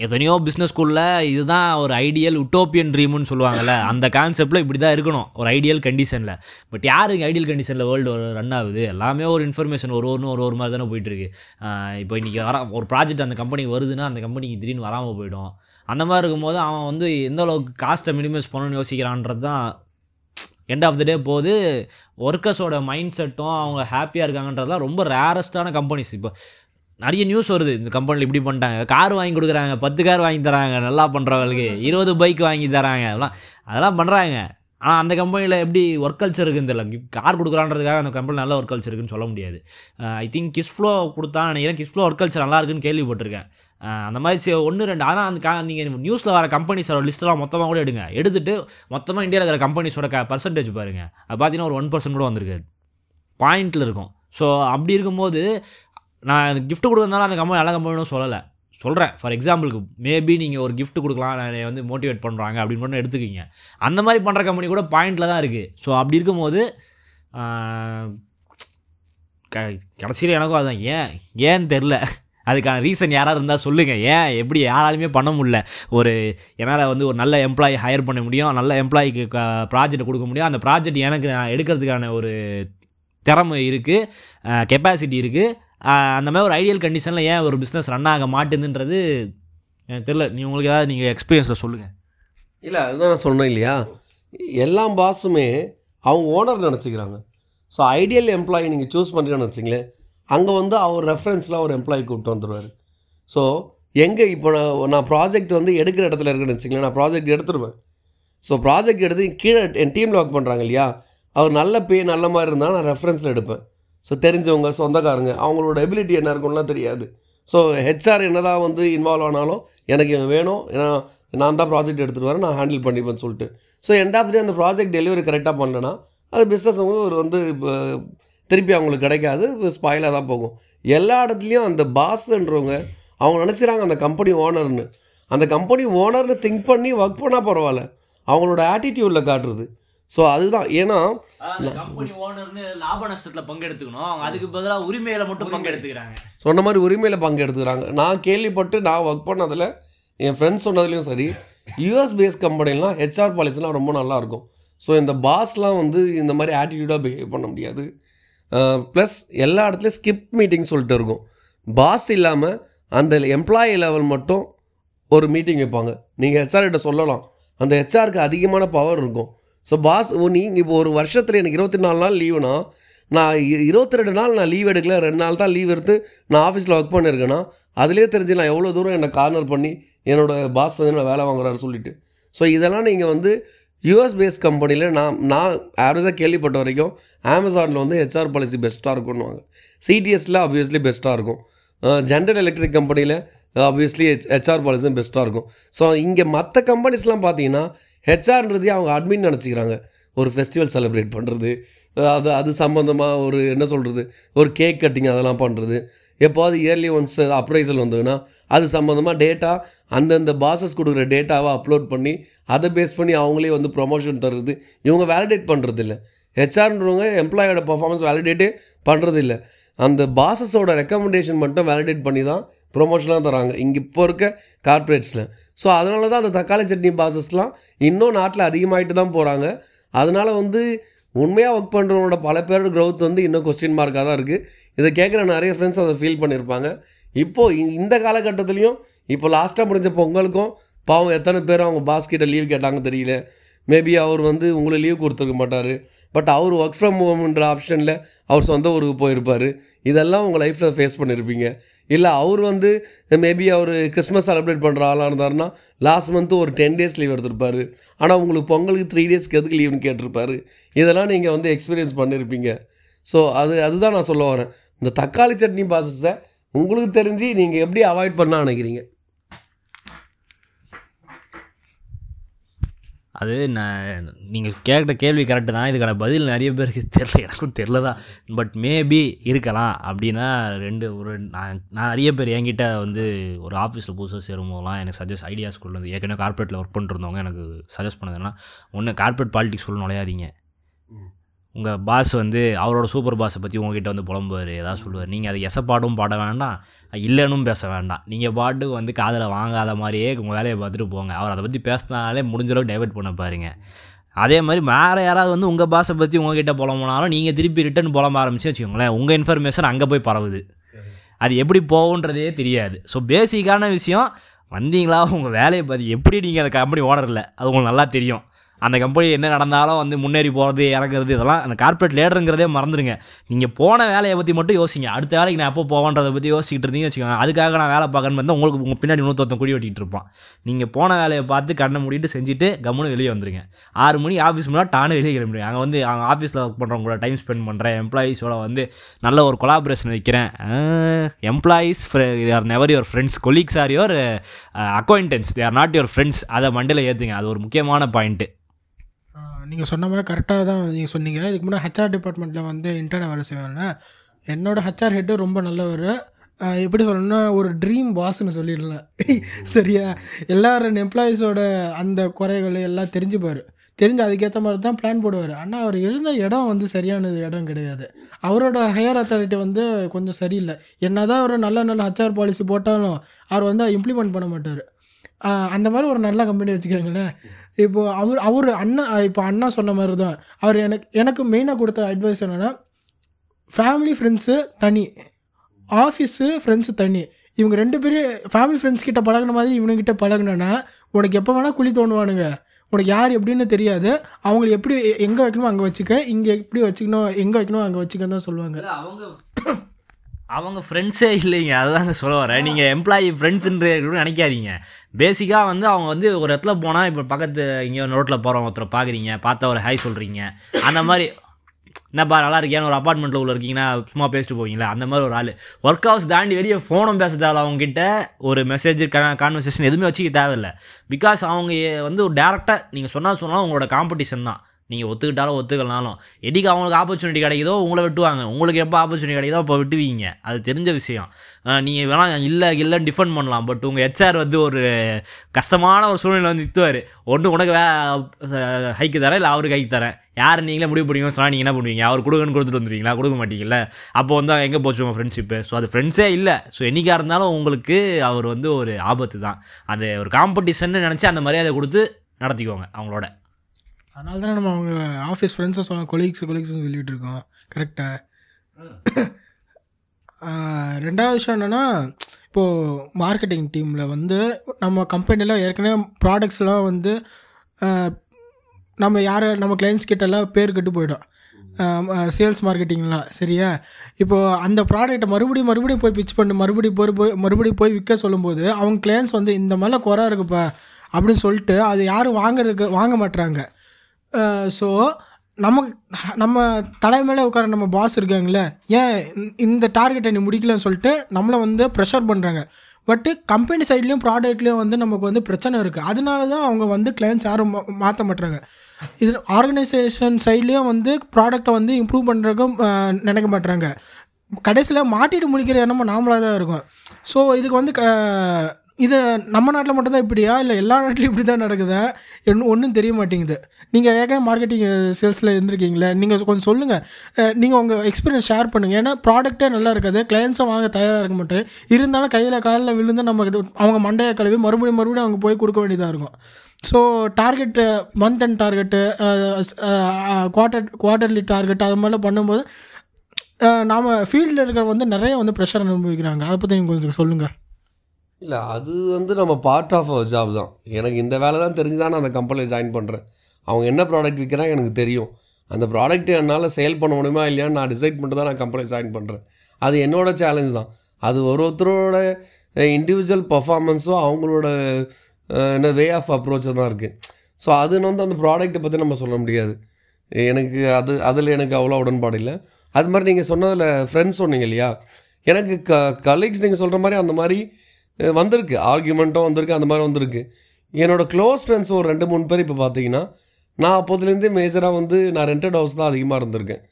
எத்தனையோ பிஸ்னஸ் ஸ்கூலில் இதுதான் ஒரு ஐடியல் உட்டோப்பியன் ட்ரீம்னு சொல்லுவாங்கல்ல. அந்த கான்செப்டில் இப்படி தான் இருக்கணும். ஒரு ஐடியல் கண்டிஷனில் பட் யாருக்கு ஐடியல் கண்டிஷனில் வேர்ல்டு ரன் ஆகுது? எல்லாமே ஒரு இன்ஃபர்மேஷன் ஒரு ஒன்று ஒரு ஒரு மாதிரி தானே போயிட்டுருக்கு இப்போ இன்றைக்கி வர ஒரு ப்ராஜெக்ட் அந்த கம்பெனிக்கு வருதுன்னா அந்த கம்பெனிக்கு திடீர்னு வராமல் போயிடும். அந்த மாதிரி இருக்கும்போது அவன் வந்து எந்த அளவுக்கு காஸ்ட்டை மினிமைஸ் பண்ணணும்னு யோசிக்கிறான்றது தான் எண்ட் ஆஃப் த டே போது ஒர்க்கர்ஸோட மைண்ட் செட்டும் அவங்க ஹாப்பியாக இருக்காங்கன்றதுலாம் ரொம்ப ரேரஸ்டான கம்பெனிஸ் இப்போ நிறைய நியூஸ் வருது. இந்த கம்பெனியில் இப்படி பண்ணிட்டாங்க. கார் வாங்கி கொடுக்குறாங்க. பத்து கார் வாங்கி தராங்க. நல்லா பண்ணுறவங்களுக்கு இருபது பைக் வாங்கி தராங்க. அதெல்லாம் அதெல்லாம் பண்ணுறாங்க ஆனால் அந்த கம்பெனியில் எப்படி ஒர்க் கல்ச்சர் இருக்குன்னு தெரியல. கார் கொடுக்குறான்றதுக்காக அந்த கம்பெனியில் நல்ல ஒர்க் கல்ச்சர் இருக்குன்னு சொல்ல முடியாது. ஐ திங்க் கிஸ் ஃப்ளோ கொடுத்தா நினைக்கிறேன். கிஸ் ஃப்ளோ ஒர்க் கல்ச்சர் நல்லா இருக்குன்னு கேள்விப்பட்டிருக்கேன். அந்த மாதிரி ஒன்று ரெண்டு. ஆனால் அந்த கா நீங்கள் நியூஸில் வர கம்பெனிஸோட லிஸ்ட்டெல்லாம் மொத்தமாக கூட எடுங்க. எடுத்துட்டு மொத்தமாக இந்தியாவில் இருக்கிற கம்பெனிஸோட க பர்சன்டேஜ் பாருங்கள் அது பார்த்தீங்கன்னா ஒரு ஒன் பர்சன்ட் கூட வந்திருக்காது. பாயிண்டில் இருக்கும். ஸோ அப்படி இருக்கும்போது நான் கிஃப்ட் கொடுக்கறதுனால அந்த கம்பெனி நல்ல கம்பெனியும் சொல்லலை. சொல்கிறேன் ஃபார் எக்ஸாம்பிளுக்கு மேபி நீங்கள் ஒரு கிஃப்ட் கொடுக்கலாம் நான் வந்து மோட்டிவேட் பண்ணுறாங்க அப்படின்னு மட்டும் எடுத்துக்கிங்க. அந்த மாதிரி பண்ணுற கம்பெனி கூட பாயிண்டில் தான் இருக்குது ஸோ அப்படி இருக்கும்போது க கடைசியில் எனக்கும் அதுதான் ஏன் ஏன்னு தெரில அதுக்கான ரீசன் யாராவது இருந்தால் சொல்லுங்கள் ஏன் எப்படி யாராலுமே பண்ண முடியல. ஒரு என்னால் வந்து ஒரு நல்ல எம்ப்ளாயி ஹையர் பண்ண முடியும் நல்ல எம்ப்ளாயிக்கு ப்ராஜெக்ட் கொடுக்க முடியும். அந்த ப்ராஜெக்ட் எனக்கு நான் எடுக்கிறதுக்கான ஒரு திறமை இருக்குது கெப்பாசிட்டி இருக்குது அந்த மாதிரி ஒரு ஐடியல் கண்டிஷனில் ஏன் ஒரு பிஸ்னஸ் ரன் ஆக மாட்டேதுன்றது எனக்கு தெரில நீ உங்களுக்கு ஏதாவது நீங்கள் எக்ஸ்பீரியன்ஸில் சொல்லுங்கள் இல்லை அதுதான் நான் சொன்னேன் இல்லையா? எல்லா பாஸுமே அவங்க ஓனர் நினச்சிக்கிறாங்க. ஸோ ஐடியல் எம்ப்ளாயி நீங்கள் சூஸ் பண்ணுறீங்கன்னு வச்சிங்களேன் அங்கே வந்து அவர் ரெஃபரன்ஸில் ஒரு எம்ப்ளாயி கூப்பிட்டு வந்துடுவார் ஸோ எங்கே இப்போ நான் நான் ப்ராஜெக்ட் வந்து எடுக்கிற இடத்துல இருக்குன்னு வச்சிங்களேன் நான் ப்ராஜெக்ட் எடுத்துருவேன். ஸோ ப்ராஜெக்ட் எடுத்து கீழே என் டீமில் ஒர்க் பண்ணுறாங்க இல்லையா? அவர் நல்ல பே நல்ல மாதிரி இருந்தால் நான் ரெஃபரன்ஸில் எடுப்பேன். ஸோ தெரிஞ்சவங்க சொந்தக்காரங்க அவங்களோட எபிலிட்டி என்ன இருக்கும்லாம் தெரியாது. ஸோ ஹெச்ஆர் என்னதான் வந்து இன்வால்வ் ஆனாலும் எனக்கு இவன் வேணும். ஏன்னா நான் தான் ப்ராஜெக்ட் எடுத்துகிட்டு வரேன் நான் ஹேண்டில் பண்ணிப்பேன்னு சொல்லிட்டு. ஸோ எண்ட் ஆஃப் டே அந்த ப்ராஜெக்ட் டெலிவரி கரெக்டாக பண்ணலன்னா அது பிஸ்னஸ் வந்து ஒரு வந்து இப்போ திருப்பி அவங்களுக்கு கிடைக்காது. ஸ்பாயிலாக தான் போகும். எல்லா இடத்துலையும் அந்த பாஸ்ன்றவங்க அவங்க நினச்சிறாங்க அந்த கம்பெனி ஓனர்னு அந்த கம்பெனி ஓனர்னு திங்க் பண்ணி ஒர்க் பண்ணால் பரவாயில்ல. அவங்களோட ஆட்டிடியூடில் காட்டுறது. ஸோ அதுதான். ஏன்னா கம்பெனி ஓனர்னு லாப நஷ்டத்தில் பங்கெடுத்துக்கணும். அவங்க அதுக்கு பதிலாக உரிமையில மட்டும் பங்கெடுத்துக்கிறாங்க. சொன்ன மாதிரி உரிமையில் பங்கு எடுத்துக்கிறாங்க நான் கேள்விப்பட்டு நான் ஒர்க் பண்ணதில் என் ஃப்ரெண்ட்ஸ் சொன்னதுலேயும் சரி யூஎஸ் பேஸ் கம்பெனிலாம் ஹெச்ஆர் பாலிசிலாம் ரொம்ப நல்லாயிருக்கும் ஸோ இந்த பாஸ்லாம் வந்து இந்த மாதிரி ஆட்டிடியூடாக பிஹேவ் பண்ண முடியாது. ப்ளஸ் எல்லா இடத்துலையும் ஸ்கிப் மீட்டிங் சொல்லிட்டு இருக்கும். பாஸ் இல்லாமல் அந்த எம்ப்ளாயி லெவல் மட்டும் ஒரு மீட்டிங் வைப்பாங்க. நீங்கள் ஹெச்ஆர் கிட்ட சொல்லலாம். அந்த ஹெச்ஆருக்கு அதிகமான பவர் இருக்கும். ஸோ பாஸ் நீங்கள் இப்போ ஒரு வருஷத்தில் எனக்கு இருபத்தி நாலு நாள் லீவுனா நான் இருபத்தி ரெண்டு நாள் நான் லீவ் எடுக்கல ரெண்டு நாள் தான் லீவ் எடுத்து நான் ஆஃபீஸில் ஒர்க் பண்ணியிருக்கேன்னா அதுலேயே தெரிஞ்சு நான் எவ்வளோ தூரம் என்னை கார்னர் பண்ணி என்னோட பாஸ் வந்து நான் வேலை வாங்குறாரு சொல்லிட்டு. ஸோ இதெல்லாம் நீங்கள் வந்து யூஎஸ் பேஸ் கம்பெனியில் நான் நான் ஆவரேஜாக கேள்விப்பட்ட வரைக்கும் அமேசானில் வந்து ஹெச்ஆர் பாலிசி பெஸ்ட்டாக இருக்கும்னுவாங்க. சிடிஎஸில் ஆப்வியஸ்லி பெஸ்ட்டாக இருக்கும். ஜென்ரல் எலக்ட்ரிக் கம்பெனியில் ஆப்வியஸ்லி ஹெச் ஹெச்ஆர் பாலிசியும் பெஸ்ட்டாக இருக்கும். ஸோ இங்கே மற்ற கம்பெனிஸ்லாம் பார்த்தீங்கன்னா ஹெச்ஆர்ன்றதே அவங்க அட்மின் நினச்சிக்கிறாங்க. ஒரு ஃபெஸ்டிவல் செலிப்ரேட் பண்ணுறது அது அது சம்மந்தமாக ஒரு என்ன சொல்கிறது ஒரு கேக் கட்டிங் அதெல்லாம் பண்ணுறது எப்போது இயர்லி ஒன்ஸ் அப்ரைசல் வந்ததுன்னா அது சம்மந்தமாக டேட்டா அந்தந்த பாசஸ் கொடுக்குற டேட்டாவை அப்லோட் பண்ணி அதை பேஸ் பண்ணி அவங்களே வந்து ப்ரொமோஷன் தருது இவங்க வேலிடேட் பண்ணுறதில்ல ஹெச்ஆர்ன்றவங்க எம்ப்ளாயோட பர்ஃபார்மன்ஸ் வேலிடேட்டே பண்ணுறதில்ல அந்த பாசஸோட ரெக்கமெண்டேஷன் மட்டும் வேலிடேட் பண்ணி தான் ப்ரொமோஷன்லாம் தராங்க. இங்கே இப்போ இருக்க கார்ப்பரேட்ஸில் ஸோ அதனால தான் அந்த தக்காளி சட்னி பாசஸ்லாம் இன்னும் நாட்டில் அதிகமாகிட்டு தான் போகிறாங்க அதனால் வந்து உண்மையாக ஒர்க் பண்ணுறவனோட பல பேரோட க்ரௌத் வந்து இன்னும் கொஸ்டின் மார்க்காக தான் இருக்குது இதை கேட்குற நிறைய ஃப்ரெண்ட்ஸ் அதை ஃபீல் பண்ணியிருப்பாங்க இப்போது இந்த காலகட்டத்துலேயும் இப்போ லாஸ்ட்டாக முடிஞ்ச பொங்கலுக்கும் பாவம் எத்தனை பேர் அவங்க பாஸ்கிட்ட லீவ் கேட்டாங்க தெரியல. மேபி அவர் வந்து உங்களுக்கு லீவ் கொடுத்துருக்க மாட்டார். பட் அவர் ஒர்க் ஃப்ரம் ஹோம்ன்ற ஆப்ஷனில் அவர் சொந்த ஊருக்கு போயிருப்பார். இதெல்லாம் உங்கள் லைஃப்பில் ஃபேஸ் பண்ணியிருப்பீங்க இல்லை அவர் வந்து மேபி அவர் கிறிஸ்மஸ் செலிப்ரேட் பண்ணுற ஆளாக இருந்தாருன்னா லாஸ்ட் மந்த்து ஒரு டென் டேஸ் லீவ் எடுத்திருப்பாரு. ஆனால் உங்களுக்கு பொங்கலுக்கு த்ரீ டேஸ்க்கு எதுக்கு லீவ்னு கேட்டிருப்பாரு. இதெல்லாம் நீங்கள் வந்து எக்ஸ்பீரியன்ஸ் பண்ணியிருப்பீங்க ஸோ அது அதுதான் நான் சொல்ல வரேன். இந்த தக்காளி சட்னி ப்ராசஸை உங்களுக்கு தெரிஞ்சு நீங்கள் எப்படி அவாய்ட் பண்ண நினைக்கிறீங்க? அது நான் நீங்கள் கேட்ட கேள்வி கரெக்டு தான். இதுக்கான பதில் நிறைய பேருக்கு தெரில எனக்கும் தெரில தான் பட் மேபி இருக்கலாம். அப்படின்னா ரெண்டு ஒரு நான் நான் நிறைய பேர் என்கிட்ட வந்து ஒரு ஆஃபீஸில் புதுசாக சேரும்போதெல்லாம் எனக்கு சஜஸ்ட் ஐடியாஸ் கொண்டு வந்து ஏற்கனவே கார்ப்பரேட்டில் ஒர்க் பண்ணிருந்தவங்க எனக்கு சஜஸ்ட் பண்ணதுன்னா ஒன்று கார்ப்பரேட் பாலிடிக்ஸ் உள்ள நுழையாதீங்க. உங்கள் பாஸ் வந்து அவரோட சூப்பர் பாஸை பற்றி உங்ககிட்ட வந்து புலம்புவார் ஏதாவது சொல்லுவார். நீங்கள் அது எசப்பாடும் பாட வேண்டாம் இல்லைன்னும் பேச வேண்டாம். நீங்கள் பாட்டுக்கு வந்து காதில் வாங்காத மாதிரியே உங்கள் வேலையை பார்த்துட்டு போங்க. அவர் அதை பற்றி பேசினாலே முடிஞ்ச அளவுக்கு டைவர்ட் பண்ண பாருங்க. அதே மாதிரி வேறு யாராவது வந்து உங்கள் பாஸை பற்றி உங்ககிட்ட புலம்புனாலும் நீங்கள் திருப்பி ரிட்டன் புலம்ப ஆரம்பிச்சு வச்சுக்கோங்களேன் உங்கள் இன்ஃபர்மேஷன் அங்கே போய் பரவுது. அது எப்படி போகுன்றதே தெரியாது. ஸோ பேசிக்கான விஷயம் வந்தீங்களா? உங்கள் வேலையை பற்றி எப்படி நீங்கள் அந்த கம்பெனி ஓனர் இல்லை அது உங்களுக்கு நல்லா தெரியும். அந்த கம்பெனி என்ன நடந்தாலும் வந்து முன்னேறி போகிறது இறங்குறது இதெல்லாம் அந்த கார்ப்பரேட் லேடருங்கிறதே மறந்துடுங்க நீங்கள் போன வேலையை பற்றி மட்டும் யோசிங்க. அடுத்த வேலைக்கு நான் எப்போ போவேன்றதை பற்றி யோசிச்சுட்டு இருந்தீங்க வச்சுக்கோங்க. அதுக்காக நான் வேலை பார்க்கணும் வந்து உங்களுக்கு உங்கள் பின்னாடி இன்னொருத்தன் குடி வெட்டிட்டு இருப்பான். நீங்கள் போன வேலையை பார்த்து கண்ணை மூடிட்டு செஞ்சுட்டு கம்முன்னு வெளியே வந்துருங்க. ஆறு மணி ஆஃபீஸ் முன்னாடி டானு வெளியே கிளம்பிடுங்க அங்கே வந்து அவங்க ஆஃபீஸில் ஒர்க் பண்ணுறவங்க கூட டைம் ஸ்பெண்ட் பண்ணுறேன் எம்ப்ளாயீஸோட வந்து நல்ல ஒரு கொலாபரேஷன் வைக்கிறேன். Employees are never your friends colleagues are your acquaintance they are not your friends அதை மண்டியில் ஏற்றுங்க அது ஒரு முக்கியமான பாயிண்ட்டு நீங்கள் சொன்ன மாதிரி கரெக்டாக தான் நீங்கள் சொன்னீங்க. இதுக்கு முன்னாடி ஹெச்ஆர் டிபார்ட்மெண்ட்டில் வந்து இன்டர்னை வேலை செய்வாங்க என்னோடய ஹெச்ஆர் ஹெட்டு ரொம்ப நல்லவர். எப்படி சொல்லணும்னா ஒரு ட்ரீம் பாஸ்ன்னு சொல்லிடலாம். சரியா? எல்லாரும் எம்ப்ளாயீஸோட அந்த குறைகள் எல்லாம் தெரிஞ்சுப்பார். தெரிஞ்சு அதுக்கேற்ற மாதிரி தான் பிளான் போடுவார். ஆனால் அவர் எழுந்த இடம் வந்து சரியானது இடம் கிடையாது. அவரோட ஹையர் அத்தாரிட்டி வந்து கொஞ்சம் சரியில்லை. என்ன தான் அவர் நல்ல நல்ல ஹச்ஆர் பாலிசி போட்டாலும் அவர் வந்து இம்ப்ளிமெண்ட் பண்ண மாட்டார். அந்த மாதிரி ஒரு நல்ல கம்பெனி வச்சுக்கோங்களேன். இப்போது அவர் அவர் அண்ணா இப்போ அண்ணா சொன்ன மாதிரி தான். அவர் எனக்கு எனக்கு மெயினாக கொடுத்த அட்வைஸ் என்னென்னா ஃபேமிலி ஃப்ரெண்ட்ஸு தனி. ஆஃபீஸு ஃப்ரெண்ட்ஸு தனி. இவங்க ரெண்டு பேரும் ஃபேமிலி ஃப்ரெண்ட்ஸ் கிட்ட பழகுன மாதிரி இவனுங்கிட்ட பழகுனேன்னா உனக்கு எப்போ வேணால் குழி தோணுவானுங்க உனக்கு யார் எப்படின்னு தெரியாது. அவங்கள எப்படி எங்கே வைக்கணுமோ அங்கே வச்சுக்க. இங்கே எப்படி வச்சுக்கணும் எங்கே வைக்கணும் அங்கே வச்சுக்கன்னு தான் சொல்லுவாங்க. அவங்க அவங்க ஃப்ரெண்ட்ஸே இல்லைங்க. அதுதாங்க சொல்ல வரேன். நீங்கள் எம்ப்ளாயி ஃப்ரெண்ட்ஸுன்ற நினைக்காதீங்க. பேசிக்காக வந்து அவங்க வந்து ஒரு இடத்துல போனால் இப்போ பக்கத்து இங்கே ரோட்டில் போகிறவங்க ஒருத்தர் பார்க்குறீங்க பார்த்தா ஒரு ஹாய் சொல்கிறீங்க அந்த மாதிரி என்னப்பா நல்லா இருக்கியான்னு ஒரு அப்பார்ட்மெண்ட்டில் உள்ள இருக்கீங்கன்னா சும்மா பேசிட்டு போவீங்களா? அந்த மாதிரி ஒரு ஆள். ஒர்க் ஹவுஸ் தாண்டி வெளியே ஃபோனும் பேச தேவையில்ல அவங்ககிட்ட. ஒரு மெசேஜ் கான்வர்சேஷன் எதுவுமே வச்சுக்க தேவையில்ல. பிகாஸ் அவங்க வந்து ஒரு டேரெக்டாக நீங்கள் சொன்னால் சொன்னாலும் உங்களோட காம்படிஷன் தான். நீங்கள் ஒத்துக்கிட்டாலும் ஒத்துக்கலனாலும் எடிக்கு அவங்களுக்கு ஆப்பர்ச்சுனிட்டி கிடைக்குதோ உங்களை விட்டுவாங்க. உங்களுக்கு எப்போ ஆப்பர்ச்சுனிட்டி கிடைக்குதோ அப்போ விட்டுவீங்க. அது தெரிஞ்ச விஷயம். நீங்கள் வேணால் இல்லை இல்லை டிஃபெண்ட் பண்ணலாம். பட் உங்கள் ஹெச்ஆர் வந்து ஒரு கஷ்டமான ஒரு சூழ்நிலை வந்து நிற்குவார் ஒன்று உனக்கு வே ஹைக்கு தரேன் இல்லை அவருக்கு ஹைக்கு தரேன். யார் நீங்களே முடிவு பண்ணிக்கணும் சொன்னால் நீங்கள் என்ன பண்ணுவீங்க? அவர் கொடுங்கன்னு கொடுத்துட்டு வந்துடுவீங்களா கொடுக்க மாட்டீங்கல்ல? அப்போ வந்து எங்கே போச்சு உங்கள் ஃப்ரெண்ட்ஷிப்பு ஸோ அது ஃப்ரெண்ட்ஸே இல்லை. ஸோ என்றைக்காக இருந்தாலும் உங்களுக்கு அவர் வந்து ஒரு ஆபத்து தான் அது ஒரு காம்படிஷன் நினச்சி அந்த மரியாதை கொடுத்து நடத்திக்கோங்க அவங்களோட. அதனால தான் நம்ம அவங்க ஆஃபீஸ் ஃப்ரெண்ட்ஸை சொல்ல கொலீக்ஸ் கொலீக்ஸ் சொல்லிகிட்டு இருக்கோம் கரெக்டாக ரெண்டாவது விஷயம் என்னென்னா இப்போது மார்க்கெட்டிங் டீமில் வந்து நம்ம கம்பெனியில் ஏற்கனவே ப்ராடக்ட்ஸ்லாம் வந்து நம்ம யார் நம்ம கிளைண்ட்ஸ் கிட்டலாம் பேர் கெட்டு போயிடும். சேல்ஸ் மார்க்கெட்டிங்லாம் சரியா? இப்போது அந்த ப்ராடக்ட்டை மறுபடியும் மறுபடியும் போய் பிச் பண்ணி மறுபடியும் போய் போய் மறுபடியும் போய் விற்க சொல்லும்போது அவங்க கிளைண்ட்ஸ் வந்து இந்த மாதிரிலாம் குறை இருக்குப்பா அப்படின்னு சொல்லிட்டு அது யாரும் வாங்குறதுக்கு வாங்க மாட்றாங்க. ஸோ நமக்கு நம்ம தலைமையில உட்கார நம்ம பாஸ் இருக்காங்களே ஏன் இந்த- இந்த டார்கெட்டை நீ முடிக்கலன்னு சொல்லிட்டு நம்மளை வந்து ப்ரெஷர் பண்ணுறாங்க பட்டு கம்பெனி சைட்லேயும் ப்ராடக்ட்லேயும் வந்து நமக்கு வந்து பிரச்சனை இருக்குது அதனால தான் அவங்க வந்து கிளைண்ட்ஸ் யாரும் மா- மாற்ற மாட்டுறாங்க இது ஆர்கனைசேஷன் சைட்லேயும் வந்து ப்ராடக்டை வந்து இம்ப்ரூவ் பண்ணுறதுக்கும் நினைக்க மாட்டுறாங்க கடைசியில் மாட்டிட்டு முடிக்கிற எண்ணமும் நாமளாக தான் இருக்கும். ஸோ இதுக்கு வந்து க- இது நம்ம நாட்டில் மட்டும்தான் இப்படியா? இல்லை எல்லா நாட்டிலையும் இப்படி தான் நடக்குதா? என்ன ஒன்றும் தெரிய மாட்டேங்குது. நீங்கள் ஏற்கனவே மார்க்கெட்டிங் சேல்ஸில் இருந்திருக்கீங்களே நீங்கள் கொஞ்சம் சொல்லுங்கள் நீங்கள் உங்கள் எக்ஸ்பீரியன்ஸ் ஷேர் பண்ணுங்கள் ஏன்னா ப்ராடக்ட்டே நல்லா இருக்காது கிளைண்ட்ஸும் வாங்க தயாராக இருக்க மாட்டேன். இருந்தாலும் கையில் காலில் விழுந்து நம்ம இது அவங்க மண்டையை கழுவி மறுபடியும் மறுபடியும் அவங்க போய் கொடுக்க வேண்டியதாக இருக்கும். So target month and target quarter quarterly target அது மாதிரிலாம் பண்ணும்போது நாம் ஃபீல்டில் இருக்கிற வந்து நிறைய வந்து ப்ரெஷர் அனுபவிக்கிறாங்க. அதை பற்றி நீங்கள் கொஞ்சம் சொல்லுங்கள் இல்லை அது வந்து நம்ம பார்ட் ஆஃப் அவர் ஜாப் தான். எனக்கு இந்த வேலை தான் தெரிஞ்சு தான் நான் அந்த கம்பெனியில் ஜாயின் பண்ணுறேன் அவங்க என்ன ப்ராடக்ட் விற்கிறாங்க எனக்கு தெரியும். அந்த ப்ராடக்ட் என்னால் சேல் பண்ண முடியுமா இல்லையான்னு நான் டிசைட் பண்ணிட்டு தான் நான் கம்பெனியில் ஜாயின் பண்ணுறேன் அது என்னோட சேலஞ்ச் தான். அது ஒரு ஒருத்தரோட இண்டிவிஜுவல் பர்ஃபார்மன்ஸும் அவங்களோட என்ன வே ஆஃப் அப்ரோச்சை தான் இருக்குது ஸோ அது வந்து அந்த ப்ராடக்ட்டை பற்றி நம்ம சொல்ல முடியாது. எனக்கு அது அதில் எனக்கு அவ்வளோ உடன்பாடு இல்லை. அது மாதிரி நீங்கள் சொன்னதில் ஃப்ரெண்ட்ஸ் சொன்னீங்க இல்லையா? எனக்கு க கலீக்ஸ் நீங்கள் சொல்கிற மாதிரி அந்த மாதிரி வந்திருக்கு. ஆர்கியூமெண்ட்டும் வந்திருக்கு அந்த மாதிரி வந்திருக்கு. என்னோடய க்ளோஸ் ஃப்ரெண்ட்ஸ் ஒரு ரெண்டு மூணு பேர் இப்போ பார்த்தீங்கன்னா நான் அப்போதுலேருந்தே மேஜராக வந்து நான் ரெண்டட் ஹவுஸ் தான் அதிகமாக இருந்திருக்கேன்.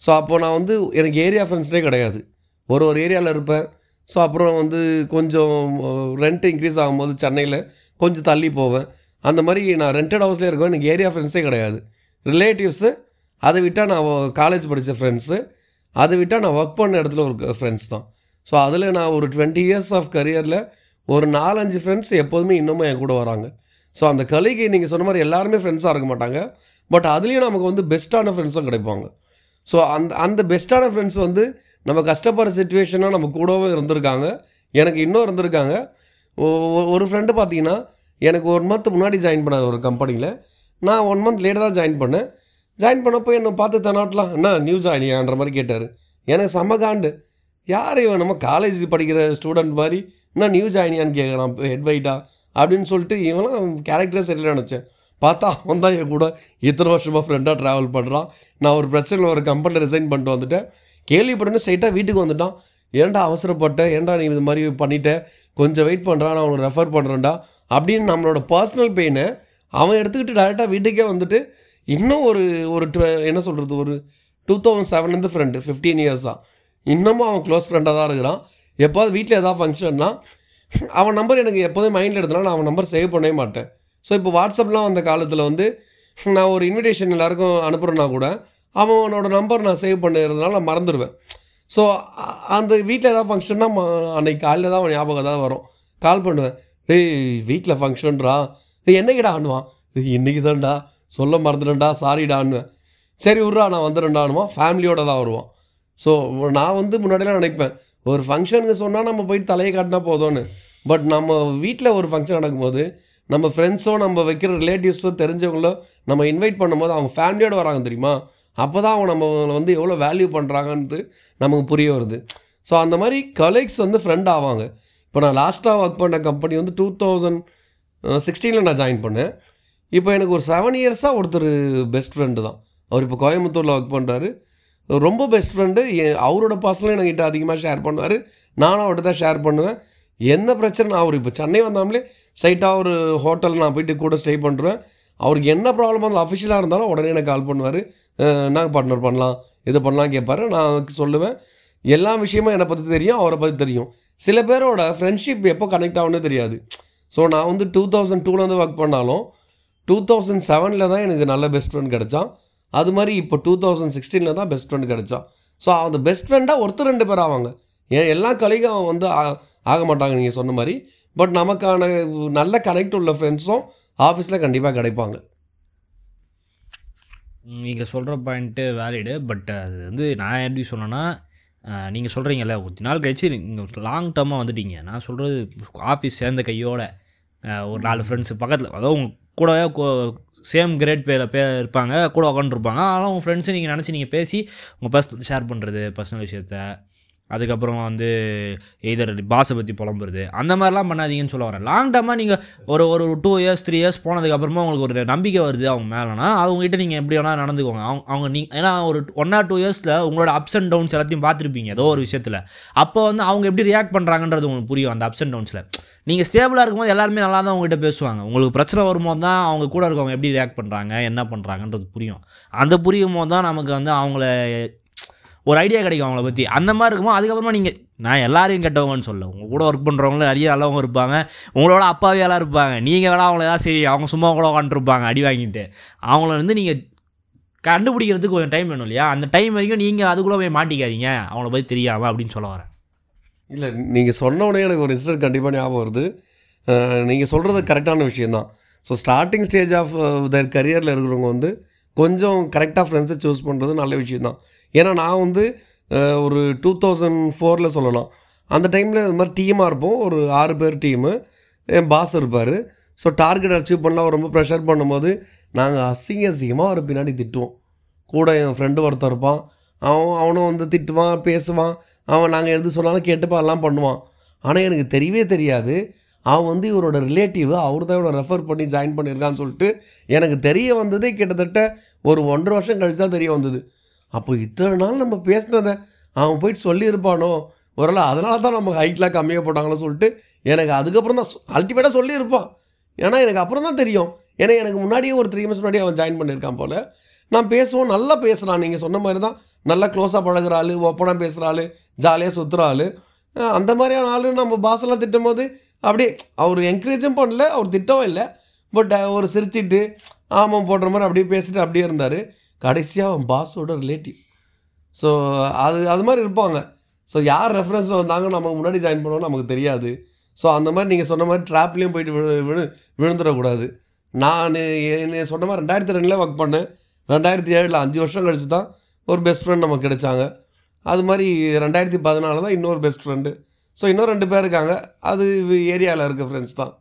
ஸோ அப்போது நான் வந்து எனக்கு ஏரியா ஃப்ரெண்ட்ஸ்டே கிடையாது. ஒரு ஒரு ஏரியாவில் இருப்பேன். ஸோ அப்புறம் வந்து கொஞ்சம் ரெண்ட் இன்க்ரீஸ் ஆகும்போது சென்னையில் கொஞ்சம் தள்ளி போவேன். அந்த மாதிரி நான் ரெண்டட் ஹவுஸ்லேயே இருக்கேன் எனக்கு ஏரியா ஃப்ரெண்ட்ஸே கிடையாது. ரிலேட்டிவ்ஸு அதை விட்டால் நான் காலேஜ் படித்த ஃப்ரெண்ட்ஸு அதை விட்டால் நான் ஒர்க் பண்ண இடத்துல ஒரு ஃப்ரெண்ட்ஸ் தான். ஸோ அதில் நான் ஒரு டுவெண்ட்டி இயர்ஸ் ஆஃப் கரியரில் ஒரு நாலஞ்சு ஃப்ரெண்ட்ஸ் எப்போதுமே இன்னமும் என் கூட வராங்க. ஸோ அந்த கலிகை நீங்கள் சொன்ன மாதிரி எல்லாருமே ஃப்ரெண்ட்ஸாக இருக்க மாட்டாங்க. பட் அதுலேயும் நமக்கு வந்து பெஸ்ட்டான ஃப்ரெண்ட்ஸும் கிடைப்பாங்க. ஸோ அந்த அந்த பெஸ்ட்டான ஃப்ரெண்ட்ஸ் வந்து நம்ம கஷ்டப்படுற சுச்சுவேஷனாக நம்ம கூடவும் இருந்திருக்காங்க. எனக்கு இன்னும் இருந்திருக்காங்க. ஒ- ஒரு ஃப்ரெண்டு பார்த்தீங்கன்னா எனக்கு ஒன் மந்த் முன்னாடி ஜாயின் பண்ணார் ஒரு கம்பெனியில் நான் ஒன் மந்த் லேட்டாக தான் ஜாயின் பண்ணேன். ஜாயின் பண்ணப்போ என்னை பார்த்து தன்னாட்டலாம் என்ன நியூ ஜாயினியான்ற மாதிரி கேட்டார். எனக்கு செம்ம காண்டு. யார் இவன்? நம்ம காலேஜ் படிக்கிற ஸ்டூடெண்ட் மாதிரி இன்னும் நியூ ஜாயினியான்னு கேட்குறான் ஹெட் வைட்டா அப்படின்னு சொல்லிட்டு இவனும் கேரக்டரே சரியில்லை நினச்சேன் பார்த்தா அவன் தான் என் கூட இத்தனை வருஷமாக ஃப்ரெண்டாக ட்ராவல் பண்ணுறான் நான் ஒரு பிரச்சனையில் ஒரு கம்பெனியில் ரிசைன் பண்ணிட்டு வந்துட்டேன். கேள்விப்பட்டு ஸ்ட்ரைட்டாக வீட்டுக்கு வந்துட்டான். ஏன்டா அவசரப்பட்ட? ஏன்டா நீ இது மாதிரி பண்ணிட்ட? கொஞ்சம் வெயிட் பண்ணுறான் நான் அவனை ரெஃபர் பண்ணுறேன்டா அப்படின்னு நம்மளோட பர்சனல் பெயினை அவன் எடுத்துக்கிட்டு டேரெக்டாக வீட்டுக்கே வந்துட்டு இன்னும் ஒரு ஒரு என்ன சொல்கிறது ஒரு டூ தௌசண்ட் செவன்லேருந்து ஃப்ரெண்டு ஃபிஃப்டீன் இயர்ஸாக இன்னமும் அவன் க்ளோஸ் ஃப்ரெண்டாக தான் இருக்கிறான். எப்போது வீட்டில் ஏதாவது ஃபங்க்ஷன்னா அவன் நம்பர் எனக்கு எப்போதும் மைண்டில் எடுத்தனால நான் அவன் நம்பர் சேவ் பண்ணவே மாட்டேன். ஸோ இப்போ வாட்ஸ்அப்லாம் வந்த காலத்தில் வந்து நான் ஒரு இன்விடேஷன் எல்லாருக்கும் அனுப்புகிறேன்னா கூட அவனோட நம்பர் நான் சேவ் பண்ணுறதுனால நான் மறந்துடுவேன். ஸோ அந்த வீட்டில் ஏதாவது ஃபங்க்ஷன்னா அன்னைக்கு காலையில் தான் அவன் ஞாபகம் தான் வரும். கால் பண்ணுவேன். டேய் வீட்டில் ஃபங்க்ஷன்றா நீ என்னைக்கிடா ஆணுவான் இன்றைக்கி தான்டா சொல்ல மறந்துட்டேன்டா. சாரிடான்னு சரி விட்றா. நான் வந்துடும்டானுவான் ஃபேமிலியோடு தான் வருவான். ஸோ நான் வந்து முன்னாடிலாம் நினைப்பேன். ஒரு ஃபங்க்ஷனுக்கு சொன்னால் நம்ம போயிட்டு தலையை காட்டினா போதும்னு. பட் நம்ம வீட்டில் ஒரு ஃபங்க்ஷன் நடக்கும்போது நம்ம ஃப்ரெண்ட்ஸோ நம்ம வைக்கிற ரிலேட்டிவ்ஸோ தெரிஞ்சவங்களோ நம்ம இன்வைட் பண்ணும்போது அவங்க ஃபேமிலியோடு வராங்க தெரியுமா? அப்போ தான் அவங்க நம்ம வந்து எவ்வளோ வேல்யூ பண்ணுறாங்கன்ட்டு நமக்கு புரிய வருது. ஸோ அந்த மாதிரி கலீக்ஸ் வந்து ஃப்ரெண்ட் ஆவாங்க. இப்போ நான் லாஸ்ட்டாக ஒர்க் பண்ண கம்பெனி வந்து டூ தௌசண்ட் சிக்ஸ்டீனில் நான் ஜாயின் பண்ணேன். இப்போ எனக்கு ஒரு செவன் இயர்ஸாக ஒருத்தர் பெஸ்ட் ஃப்ரெண்டு தான். அவர் இப்போ கோயம்புத்தூரில் ஒர்க் பண்ணுறாரு ரொம்ப பெஸ்ட் ஃப்ரெண்டு அவரோட பர்சனலும் என்கிட்ட அதிகமாக ஷேர் பண்ணுவார். நானும் அவர்கிட்ட தான் ஷேர் பண்ணுவேன். என்ன பிரச்சனை அவர் இப்போ சென்னை வந்தாமலே ஸ்ட்ரைட்டாக ஒரு ஹோட்டல் நான் போயிட்டு கூட ஸ்டே பண்ணுறேன் அவருக்கு என்ன ப்ராப்ளம் வந்து அஃபிஷியலாக இருந்தாலும் உடனே எனக்கு கால் பண்ணுவார். நாங்கள் பார்ட்னர் பண்ணலாம் இது பண்ணலாம் கேட்பாரு. நான் சொல்லுவேன். எல்லா விஷயமும் என்னை பற்றி தெரியும் அவரை பற்றி தெரியும். சில பேரோட ஃப்ரெண்ட்ஷிப் எப்போ கனெக்ட் ஆகும்னே தெரியாது. ஸோ நான் வந்து டூ தௌசண்ட் டூலேருந்து ஒர்க் பண்ணாலும் டூ தௌசண்ட் செவனில் தான் எனக்கு நல்ல பெஸ்ட் ஃப்ரெண்ட் கிடச்சான். அது மாதிரி இப்போ டூ தௌசண்ட் சிக்ஸ்டீனில் தான் பெஸ்ட் ஃப்ரெண்ட் கிடச்சான் ஸோ அந்த பெஸ்ட் ஃப்ரெண்டாக ஒருத்தர் ரெண்டு பேர் ஆவாங்க. ஏன் எல்லா கலிகும் வந்து ஆ- ஆக மாட்டாங்க நீங்கள் சொன்ன மாதிரி. பட் நமக்கான நல்ல கனெக்ட் உள்ள ஃப்ரெண்ட்ஸும் ஆஃபீஸில் கண்டிப்பாக கிடைப்பாங்க. நீங்கள் சொல்கிற பாயிண்ட்டு வேலிடு பட் அது வந்து நான் எப்படி சொன்னேன்னா நீங்கள் சொல்கிறீங்கல்ல கொஞ்ச நாள் கழிச்சு நீங்கள் லாங் டேர்மாக வந்துட்டீங்க. நான் சொல்கிறது ஆஃபீஸ் சேர்ந்த கையோட ஒரு நாலு ஃப்ரெண்ட்ஸு பக்கத்தில். அதாவது உங்கள் கூடவே சேம் கிரேட் பேரில் பே இருப்பாங்க கூட உட்காந்துருப்பாங்க ஆனால் உங்கள் ஃப்ரெண்ட்ஸு நீங்கள் நினச்சி நீங்கள் பேசி உங்கள் பர்ஸ் ஷேர் பண்ணுறது பர்சனல் விஷயத்த. அதுக்கப்புறம் வந்து எய்தர் பாஸை பற்றி புலம்புறது அந்த மாதிரிலாம் பண்ணாதீங்கன்னு சொல்ல வரேன். லாங் டேர்மாக நீங்கள் ஒரு ஒரு டூ இயர்ஸ் த்ரீ இயர்ஸ் போனதுக்கப்புறமா உங்களுக்கு ஒரு நம்பிக்கை வருது அவங்க மேலேனா அவங்ககிட்ட நீங்கள் எப்படி வேணால் நடந்துக்கோங்க. அவங்க அவங்க நீ ஏன்னா ஒரு ஒன் ஆர் டூ இயர்ஸில் உங்களோட அப்ஸ் அண்ட் டவுன்ஸ் எல்லாத்தையும் பார்த்துருப்பீங்க ஏதோ ஒரு விஷயத்தில். அப்போ வந்து அவங்க எப்படி ரியாக்ட் பண்ணுறாங்கன்றது உங்களுக்கு புரியும் அந்த அப்ஸ் அண்ட் டவுன்ஸில் நீங்கள் ஸ்டேபிளாக இருக்கும்போது எல்லாருமே நல்லா தான் அவங்ககிட்ட பேசுவாங்க. உங்களுக்கு பிரச்சனை வரும்போது தான் அவங்க கூட இருக்கவங்க எப்படி ரியாக்ட் பண்ணுறாங்க என்ன பண்ணுறாங்கன்றது புரியும். அந்த புரியும் போது தான் நமக்கு வந்து அவங்கள ஒரு ஐடியா கிடைக்கும் அவங்கள பற்றி அந்த மாதிரி இருக்குமோ அதுக்கப்புறமா நீங்கள் நான் எல்லாரையும் கெட்டவங்கன்னு சொல்ல உங்கள் கூட ஒர்க் பண்ணுறவங்களும் நிறைய நல்லவங்க இருப்பாங்க. உங்களோட அப்பாவியெல்லாம் இருப்பாங்க. நீங்கள் வேணால் அவங்கள ஏதாவது சரி அவங்க சும்மா கூட உட்காந்துருப்பாங்க அடி வாங்கிட்டு. அவங்கள வந்து நீங்கள் கண்டுபிடிக்கிறதுக்கு கொஞ்சம் டைம் வேணும் இல்லையா? அந்த டைம் வரைக்கும் நீங்கள் அதுக்குள்ளே போய் மாட்டிக்காதீங்க. அவங்கள பற்றி தெரியாமல் அப்படின்னு சொல்ல வரேன். இல்லை நீங்கள் சொன்ன உடனே எனக்கு ஒரு இன்சிடென்ட் கண்டிப்பாக ஞாபகம் வருது. நீங்கள் சொல்கிறது கரெக்டான விஷயந்தான் so starting stage of their கரியரில் இருக்கிறவங்க வந்து கொஞ்சம் கரெக்டாக ஃப்ரெண்ட்ஸை சூஸ் பண்ணுறது நல்ல விஷயந்தான் ஏன்னா நான் வந்து ஒரு டூ தௌசண்ட் ஃபோரில் சொல்லலாம். அந்த டைமில் இது மாதிரி டீமாக இருப்போம். ஒரு ஆறு பேர் டீமு என் பாஸ் இருப்பார். ஸோ டார்கெட் அச்சீவ் பண்ணலாம். ரொம்ப ப்ரெஷர் பண்ணும்போது நாங்கள் அசிங்க அசிங்கமாக ஒரு பின்னாடி திட்டுவோம். கூட என் ஃப்ரெண்டு ஒருத்தர் இருப்பான். அவன் அவனும் வந்து திட்டுவான் பேசுவான். அவன் நாங்கள் எது சொன்னாலும் கேட்டுப்பா எல்லாம் பண்ணுவான். ஆனால் எனக்கு தெரியவே தெரியாது. அவன் வந்து இவரோட ரிலேட்டிவ் அவர் தான் இவனை ரெஃபர் பண்ணி ஜாயின் பண்ணியிருக்கான்னு சொல்லிட்டு எனக்கு தெரிய வந்ததே கிட்டத்தட்ட ஒரு ஒன்றரை வருஷம் கழிச்சு தான் தெரிய வந்தது. அப்போ இத்தனை நாள் நம்ம பேசினதை அவன் போயிட்டு சொல்லியிருப்பானோ? ஒருவேளை அதனால தான் நம்ம ஹைட்லாம் கம்மியாக போட்டாங்களோ சொல்லிட்டு எனக்கு அதுக்கப்புறம் தான் அல்டிமேட்டாக சொல்லியிருப்பான். ஏன்னா எனக்கு அப்புறம் தான் தெரியும். ஏன்னா எனக்கு முன்னாடியே ஒரு த்ரீ மந்த்ஸ் முன்னாடி அவன் ஜாயின் பண்ணியிருக்கான் போல். நான் பேசுவோம் நல்லா பேசுகிறான் நீங்கள் சொன்ன மாதிரி தான் நல்லா க்ளோஸாக பழகுற ஆள் ஓப்பனாக பேசுகிற ஆள் ஜாலியாக சுற்றுற ஆள். அந்த மாதிரியான ஆள் நம்ம பாசெல்லாம் திட்டும் போது அப்படியே அவர் என்கரேஜும் பண்ணல அவர் திட்டவும் இல்லை. பட் ஒரு சிரிச்சிட்டு ஆமாம் போடுற மாதிரி அப்படியே பேசிட்டு அப்படியே இருந்தார். கடைசியாக அவன் பாஸோட ரிலேட்டிவ் ஸோ அது அது மாதிரி இருப்பாங்க. ஸோ யார் ரெஃபரன்ஸ் வந்தாங்க நமக்கு முன்னாடி ஜாயின் பண்ணுவோம் நமக்கு தெரியாது. ஸோ அந்த மாதிரி நீங்கள் சொன்ன மாதிரி ட்ராப்லேயும் போயிட்டு விழு விழு விழுந்துடக்கூடாது. நான் என்ன சொன்ன மாதிரி ரெண்டாயிரத்தி ரெண்டில் ஒர்க் பண்ணேன். ரெண்டாயிரத்தி ஏழில் அஞ்சு வருஷம் கழிச்சு தான் ஒரு பெஸ்ட் ஃப்ரெண்ட் நமக்கு கிடைச்சாங்க. அது மாதிரி ரெண்டாயிரத்தி பதினாலு தான் இன்னொரு பெஸ்ட் ஃப்ரெண்டு ஸோ இன்னும் ரெண்டு பேர் இருக்காங்க. அது ஏரியாவில் இருக்க ஃப்ரெண்ட்ஸ் தான்.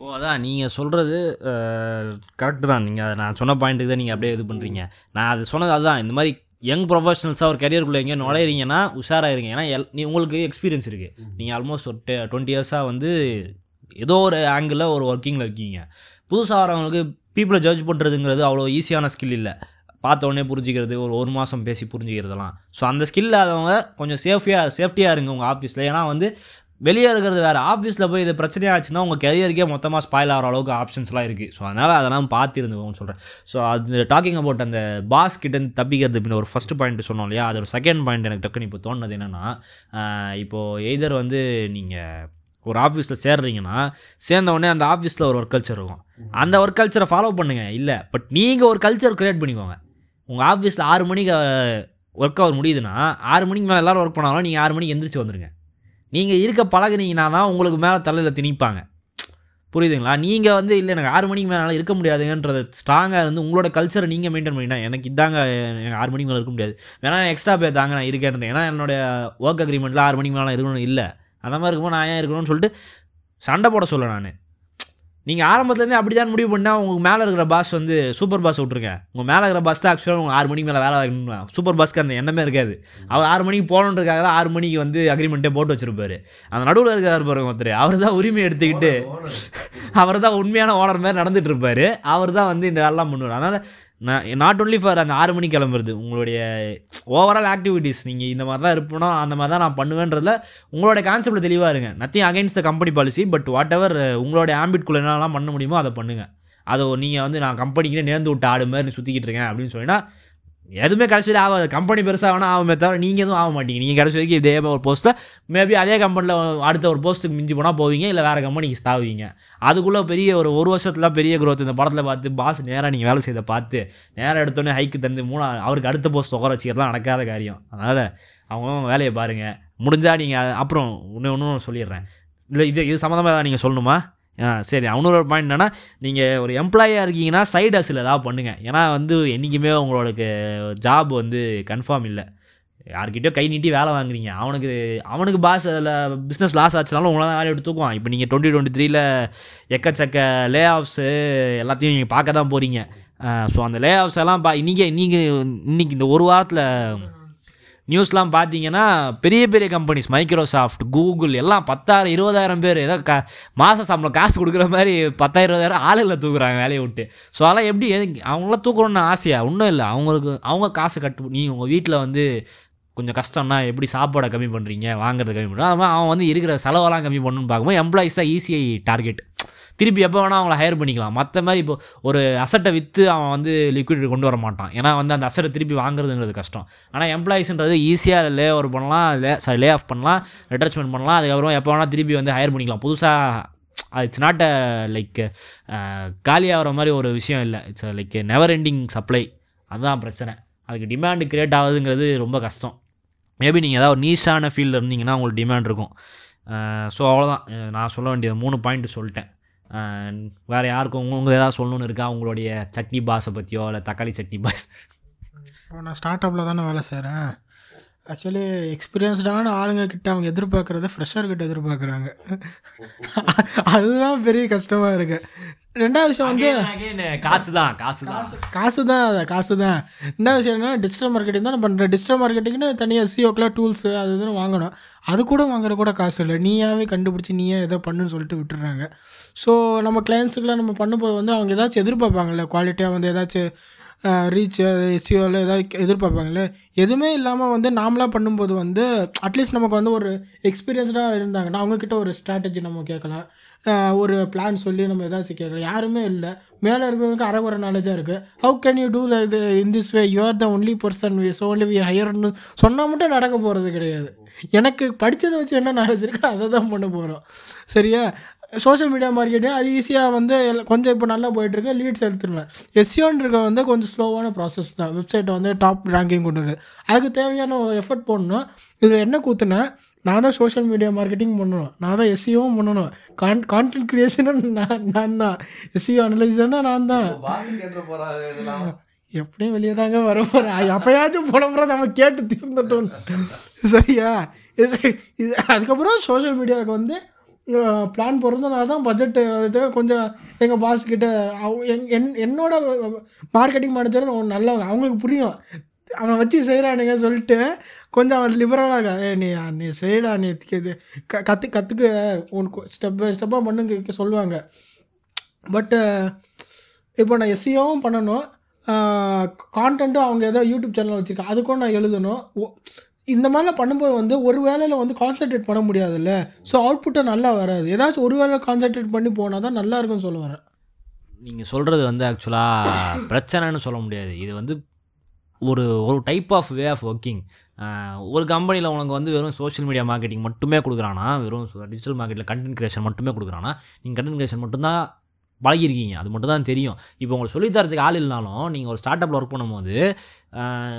ஓ அதான். நீங்கள் சொல்கிறது கரெக்டு தான். நீங்கள் நான் சொன்ன பாயிண்ட்டுக்கு தான் நீங்கள் அப்படியே இது பண்ணுறீங்க நான் அது சொன்னது அதுதான். இந்த மாதிரி யங் ப்ரொஃபஷனல்ஸாக ஒரு கரியருக்குள்ளே எங்கேயோ நுழையிறீங்கன்னா உஷாராக இருங்க ஏன்னா எல் நீ உங்களுக்கு எக்ஸ்பீரியன்ஸ் இருக்குது நீங்கள் ஆல்மோஸ்ட் ஒரு டுவெண்ட்டி இயர்ஸாக வந்து ஏதோ ஒரு ஆங்கிளில் ஒரு ஒர்க்கிங்கில் இருக்கீங்க. புதுசாக வரவங்களுக்கு பீப்புளை ஜட்ஜ் பண்ணுறதுங்கிறது அவ்வளோ ஈஸியான ஸ்கில் இல்லை. பார்த்த உடனே புரிஞ்சிக்கிறது ஒரு ஒரு மாதம் பேசி புரிஞ்சிக்கிறதுலாம் ஸோ அந்த ஸ்கில் இல்லாதவங்க கொஞ்சம் சேஃபியாக சேஃப்டியாக இருங்க உங்கள் ஆஃபீஸில் ஏன்னா வந்து வெளியே இருக்கிறது வேறு. ஆஃபீஸில் போய் இது பிரச்சனையாக ஆச்சுன்னா உங்கள் கெரியருக்கே மொத்தமாக ஸ்பாயில் ஆகிற அளவுக்கு ஆப்ஷன்ஸ்லாம் இருக்குது ஸோ அதனால் அதெல்லாம் பார்த்து சொல்கிறேன் ஸோ அது டாக்கிங் அபவுட் அந்த பாஸ் கிட்டேருந்து தப்பிக்கிறது பின்ன ஒரு ஃபஸ்ட்டு பாயிண்ட் சொன்னோம் இல்லையா? அதோட செகண்ட் பாயிண்ட் எனக்கு டக்குன்னு இப்போ தோணுது என்னென்னா இப்போது எய்தர் வந்து நீங்கள் ஒரு ஆஃபீஸில் சேர்றீங்கன்னா சேர்ந்த உடனே அந்த ஆஃபீஸில் ஒரு ஒர்க் கல்ச்சர் இருக்கும். அந்த ஒர்க் கல்ச்சரை ஃபாலோ பண்ணுங்கள் இல்லை பட் நீங்கள் ஒரு கல்ச்சர் க்ரியேட் பண்ணிக்கோங்க. உங்கள் ஆஃபீஸில் ஆறு மணிக்கு ஒர்க் அவர் முடியுதுன்னா ஆறு மணிக்கு மேலே எல்லோரும் ஒர்க் பண்ணாலும் நீங்கள் ஆறு மணிக்கு எந்திரிச்சு வந்துடுங்க நீங்கள் இருக்க பழகுனீங்கன்னா தான் உங்களுக்கு மேலே தலையில் திணிப்பாங்க. புரியுதுங்களா? நீங்கள் வந்து இல்லை எனக்கு ஆறு மணிக்கு மேலே இருக்க முடியாதுங்கன்றத ஸ்ட்ராங்காக இருந்து உங்களோட கல்ச்சரை நீங்கள் மெயின்டைன் பண்ணிங்கன்னா எனக்கு இதாங்க எனக்கு ஆறு மணிக்கு மேலே இருக்க முடியாது. வேணா எக்ஸ்ட்ரா பே தாங்க நான் இருக்கேன் ஏன்னா என்னோடய ஒர்க் அக்ரிமெண்ட்டில் ஆறு மணிக்கு மேலே இருக்கணும் இல்லை. அந்த மாதிரி இருக்கும்போது நான் ஏன் இருக்கணும்னு சொல்லிட்டு சண்டை போட சொல்ல நான். நீங்கள் ஆரம்பத்துலேருந்தே அப்படி தான் முடிவு பண்ணால் உங்களுக்கு மேலே இருக்கிற பாஸ் வந்து சூப்பர் பாஸ் விட்ருங்க உங்கள் மேலே இருக்கிற பாஸ் தான் ஆக்சுவலாக உங்கள் ஆறு மணிக்கு மேலே வேலை வாங்கணும் சூப்பர் பாஸ்க்கு அந்த எண்ணமே இருக்காது. அவர் ஆறு மணிக்கு போகணுன்றதுக்காக தான் ஆறு மணிக்கு வந்து அக்ரிமெண்ட்டே போட்டு வச்சிருப்பாரு. அந்த நடுவில் இருக்கிறார் பாருங்க ஒருத்தர். அவர் தான் உரிமை எடுத்துக்கிட்டு அவர் தான் உண்மையான ஓனர் மாதிரி நடந்துட்டு இருப்பாரு. அவர் தான் வந்து இந்த வேலைலாம் பண்ணுவார். அதனால் நாட் ஒன்லி ஃபார் அந்த ஆறு மணிக்கு கிளம்புறது உங்களுடைய ஓவரால் ஆக்டிவிட்டீஸ் நீங்கள் இந்த மாதிரி தான் இருப்பணும் அந்த மாதிரி தான் நான் பண்ணுவேன்றதில் உங்களோட கான்செப்ட் தெளிவாக இருங்க. Nothing against the company policy but whatever உங்களோட ஆம்பிட்குள்ளே என்னெல்லாம் பண்ண முடியுமோ அதை பண்ணுங்கள் அதை நீங்கள் வந்து நான் கம்பெனிக்குனே நேர்ந்து விட்டு ஆடு மாதிரி சுற்றிக்கிட்டு இருக்கேன் அப்படின்னு சொன்னால் எதுவுமே கடைசியில் ஆகாது. கம்பெனி பெருசாக வேணால் ஆகுமே தவிர நீங்கள் எதுவும் ஆக மாட்டீங்க. நீங்கள் கடைசி வரைக்கும் இதே ஒரு போஸ்ட்டை மேபி அதே கம்பெனியில் அடுத்த ஒரு போஸ்ட்டுக்கு மிஞ்சி போனால் போவீங்க இல்லை வேறு கம்பெனிக்கு ஸ்தாவீங்க அதுக்குள்ளே பெரிய ஒரு ஒரு வருஷத்தில் பெரிய க்ரோத் இந்த படத்தில் பார்த்து பாஸ் நேராக நீங்கள் வேலை செய்த பார்த்து நேராக எடுத்தோடனே ஹைக்கு தந்து மூணா அவருக்கு அடுத்த போஸ்ட் உட்கார வச்சுக்கிறதுலாம் நடக்காத காரியம். அதனால் அவங்க வேலையை பாருங்கள் முடிஞ்சால் நீங்கள் அப்புறம் இன்னும் ஒன்றும் சொல்லிடுறேன். இல்லை இது இது சம்மந்தமாக ஏதாவது நீங்கள் சொல்லணுமா? சரி அவனோட பாயிண்ட் என்னென்னா நீங்கள் ஒரு எம்ப்ளாயியாக இருக்கீங்கன்னா சைடு ஹசில் ஏதாவது பண்ணுங்கள் ஏன்னா வந்து என்றைக்குமே உங்களுக்கு ஜாப் வந்து கன்ஃபார்ம் இல்லை. யார்கிட்டயோ கை நீட்டி வேலை வாங்குறீங்க. அவனுக்கு அவனுக்கு பாஸ் அதில் பிஸ்னஸ் லாஸ் ஆச்சுனாலும் உங்களால் வேலை எடுத்து தூக்குவான். இப்போ நீங்கள் டுவெண்ட்டி டுவெண்ட்டி த்ரீல எக்கச்சக்க லே ஆஃப்ஸு எல்லாத்தையும் நீங்கள் பார்க்க தான் போகிறீங்க ஸோ அந்த லே ஆஃப்ஸ் எல்லாம் பா இன்றைக்கி இன்றைக்கி இன்றைக்கி இந்த ஒரு வாரத்தில் நியூஸ்லாம் பார்த்தீங்கன்னா பெரிய பெரிய கம்பெனிஸ் மைக்ரோசாஃப்ட் கூகுள் எல்லாம் பத்தாயிரம் இருபதாயிரம் பேர் ஏதோ க மாத சம்பளம் காசு கொடுக்குற மாதிரி பத்தாயிரம் இருபதாயிரம் ஆளுகளை தூக்குறாங்க வேலையை விட்டு. ஸோ அதெல்லாம் எப்படி எதுக்கு- அவங்களாம் தூக்கணும்னு ஆசையா? ஒன்றும் இல்லை. அவங்களுக்கு அவங்க காசு கட்டு நீ உங்கள் வீட்டில் வந்து கொஞ்சம் கஷ்டம்னா எப்படி சாப்பாடை கம்மி பண்ணுறீங்க வாங்குறத கம்மி பண்ணுறோம் அவன் அவன் வந்து இருக்கிற செலவெல்லாம் கம்மி பண்ணணும்னு பார்க்கும்போது எம்ப்ளாயிஸ் தான் ஈஸியாக டார்கெட் திருப்பி எப்போ வேணால் அவங்கள ஹையர் பண்ணிக்கலாம். மற்ற மாதிரி இப்போ ஒரு அசட்டை விற்று அவன் வந்து லிக்விட் கொண்டு வர மாட்டான். ஏன்னா வந்து அந்த அசட்டை திருப்பி வாங்குறதுங்கிறது கஷ்டம். ஆனால் எம்ப்ளாயிஸ்ன்றது ஈஸியாக லே ஓவர் பண்ணலாம். லே சாரி லே ஆஃப் பண்ணலாம். ரிட்டர்ச்மெண்ட் பண்ணலாம். அதுக்கப்புறம் எப்போ வேணால் திருப்பி வந்து ஹையர் பண்ணிக்கலாம். புதுசாக இட்ஸ் நாட் அ லைக் காலியாகிற மாதிரி ஒரு விஷயம் இல்லை. It's like never ending supply அதுதான் பிரச்சனை. அதுக்கு டிமாண்டு க்ரியேட் ஆகுதுங்கிறது ரொம்ப கஷ்டம். மேபி நீங்கள் ஏதாவது ஒரு நீஷான ஃபீல்டில் இருந்தீங்கன்னா உங்களுக்கு டிமாண்ட் இருக்கும். ஸோ அவ்வளோதான் நான் சொல்ல வேண்டிய மூணு பாயிண்ட் சொல்லிட்டேன். வேறு யாருக்கும் உங்க- உங்களுக்கு ஏதாவது சொல்லணும்னு இருக்கா? உங்களுடைய சட்னி பாஸை பற்றியோ இல்லை தக்காளி சட்னி பாஸ் இப்போ நான் ஸ்டார்ட் அப்பில் தானே வேலை செய்கிறேன் ஆக்சுவலி எக்ஸ்பீரியன்ஸ்டான ஆளுங்க கிட்ட அவங்க எதிர்பார்க்குறத ஃப்ரெஷர் கிட்ட எதிர்பார்க்குறாங்க. அதுதான் பெரிய கஷ்டமாக இருக்குது ரெண்டாவது விஷயம் வந்து காசு தான் காசு தான் காசு. தான் அது காசு தான் என்ன விஷயம் என்ன டிஜிட்டல் மார்க்கெட்டிங் தான் பண்ணுறேன் டிஜிட்டல் மார்க்கெட்டிங்னு தனியாக சிஓக்கெலாம் டூல்ஸு அது இதுன்னு வாங்கணும். அது கூட வாங்குற கூட காசு இல்லை. நீயாவே கண்டுபிடிச்சி நீயே ஏதோ பண்ணுன்னு சொல்லிட்டு விட்டுறாங்க. ஸோ நம்ம கிளைண்ட்ஸுக்கெலாம் நம்ம பண்ணும்போது வந்து அவங்க ஏதாச்சும் எதிர்பார்ப்பாங்கல்ல? குவாலிட்டியாக வந்து ஏதாச்சும் ரீச் எஸ்சிஓவில் ஏதாவது எதிர்பார்ப்பாங்களே எதுவுமே இல்லாமல் வந்து நாமளாக பண்ணும்போது வந்து அட்லீஸ்ட் நமக்கு வந்து ஒரு எக்ஸ்பீரியன்ஸ்டாக இருந்தாங்கன்னா அவங்கக்கிட்ட ஒரு ஸ்ட்ராட்டஜி நம்ம கேட்கலாம். ஒரு பிளான் சொல்லி நம்ம ஏதாச்சும் கேட்கலாம். யாருமே இல்லை. மேலே இருக்கிறவங்களுக்கு அரைகுறை நாலேஜாக இருக்குது ஹவு கேன் யூ டூ இது in this way you are the only person we so only we ஹையர்னு சொன்னால் மட்டும் நடக்க போகிறது கிடையாது. எனக்கு படித்ததை வச்சு என்ன நாலேஜ் இருக்கோ அதை தான் பண்ண போகிறோம் சரியா? சோஷியல் மீடியா மார்க்கெட்டிங் அது ஈஸியாக வந்து கொஞ்சம் இப்போ நல்லா போயிட்டுருக்கு. லீட்ஸ் எடுத்துருவேன் எஸ்சியோன்றது வந்து கொஞ்சம் ஸ்லோவான ப்ராசஸ் தான். வெப்சைட்டை வந்து டாப் ரேங்கிங் கொண்டு வருது அதுக்கு தேவையான எஃபர்ட் போடணும். இதில் என்ன கூத்துனா நான் தான் சோஷியல் மீடியா மார்க்கெட்டிங் பண்ணணும். நான் தான் எஸ்சிஓவும் பண்ணணும். கான் கான்டென்ட் க்ரியேஷனும் நான் நான் தான். எஸ்சிஓ அனலைசர்னா நான் தான். எப்படியும் வெளியே தாங்க வர போகிறேன் அப்போயாச்சும் போன முறை நம்ம கேட்டு தீர்ந்துட்டோம். சரியா? இது அதுக்கப்புறம் சோஷியல் மீடியாவுக்கு வந்து பிளான் போடுறதுனால தான் பட்ஜெட்டு அது கொஞ்சம் எங்கள் பாஸ் கிட்ட அவ- என்- என் என்னோட மார்க்கெட்டிங் மேனேஜர் நல்லவங்க. அவங்களுக்கு புரியும். அவனை வச்சு செய்கிறானுங்க சொல்லிட்டு கொஞ்சம் அவன் லிபரலாக ஏ நீ நீ செய்யடா நீ இது க கற்று கற்றுக்க உனக்கு ஸ்டெப் பை ஸ்டெப்பாக பண்ணுங்க சொல்லுவாங்க. பட்டு இப்போ நான் எஸ்சிஓவும் பண்ணணும். கான்டென்ட்டும் அவங்க ஏதோ யூடியூப் சேனல் வச்சுருக்கேன் அதுக்கும் நான் எழுதணும். இந்த மாதிரிலாம் பண்ணும்போது வந்து ஒரு வேலையில் வந்து கான்சென்ட்ரேட் பண்ண முடியாதுல்ல. ஸோ அவுட்புட்டை நல்லா வராது. ஏதாச்சும் ஒரு வேலை கான்சென்ட்ரேட் பண்ணி போனால் தான் நல்லா இருக்கும்னு சொல்ல வரேன். நீங்கள் சொல்கிறது வந்து ஆக்சுவலாக பிரச்சனைன்னு சொல்ல முடியாது. இது வந்து ஒரு ஒரு type of way of working ஒரு கம்பெனியில் உனக்கு வந்து வெறும் சோஷியல் மீடியா மார்க்கெட்டிங் மட்டுமே கொடுக்குறானா வெறும் டிஜிட்டல் மார்க்கெட்டில் கண்டென்ட் கிரியேஷன் மட்டுமே கொடுக்குறானா நீங்கள் கண்டென்ட் கிரியேஷன் மட்டும்தான் பழகிருக்கீங்க. அது மட்டும் தான் தெரியும். இப்போ உங்களுக்கு சொல்லித் தரதுக்கு ஆள் இல்லைனாலும் நீங்கள் ஒரு ஸ்டார்ட் அப்பில் ஒர்க் பண்ணும்போது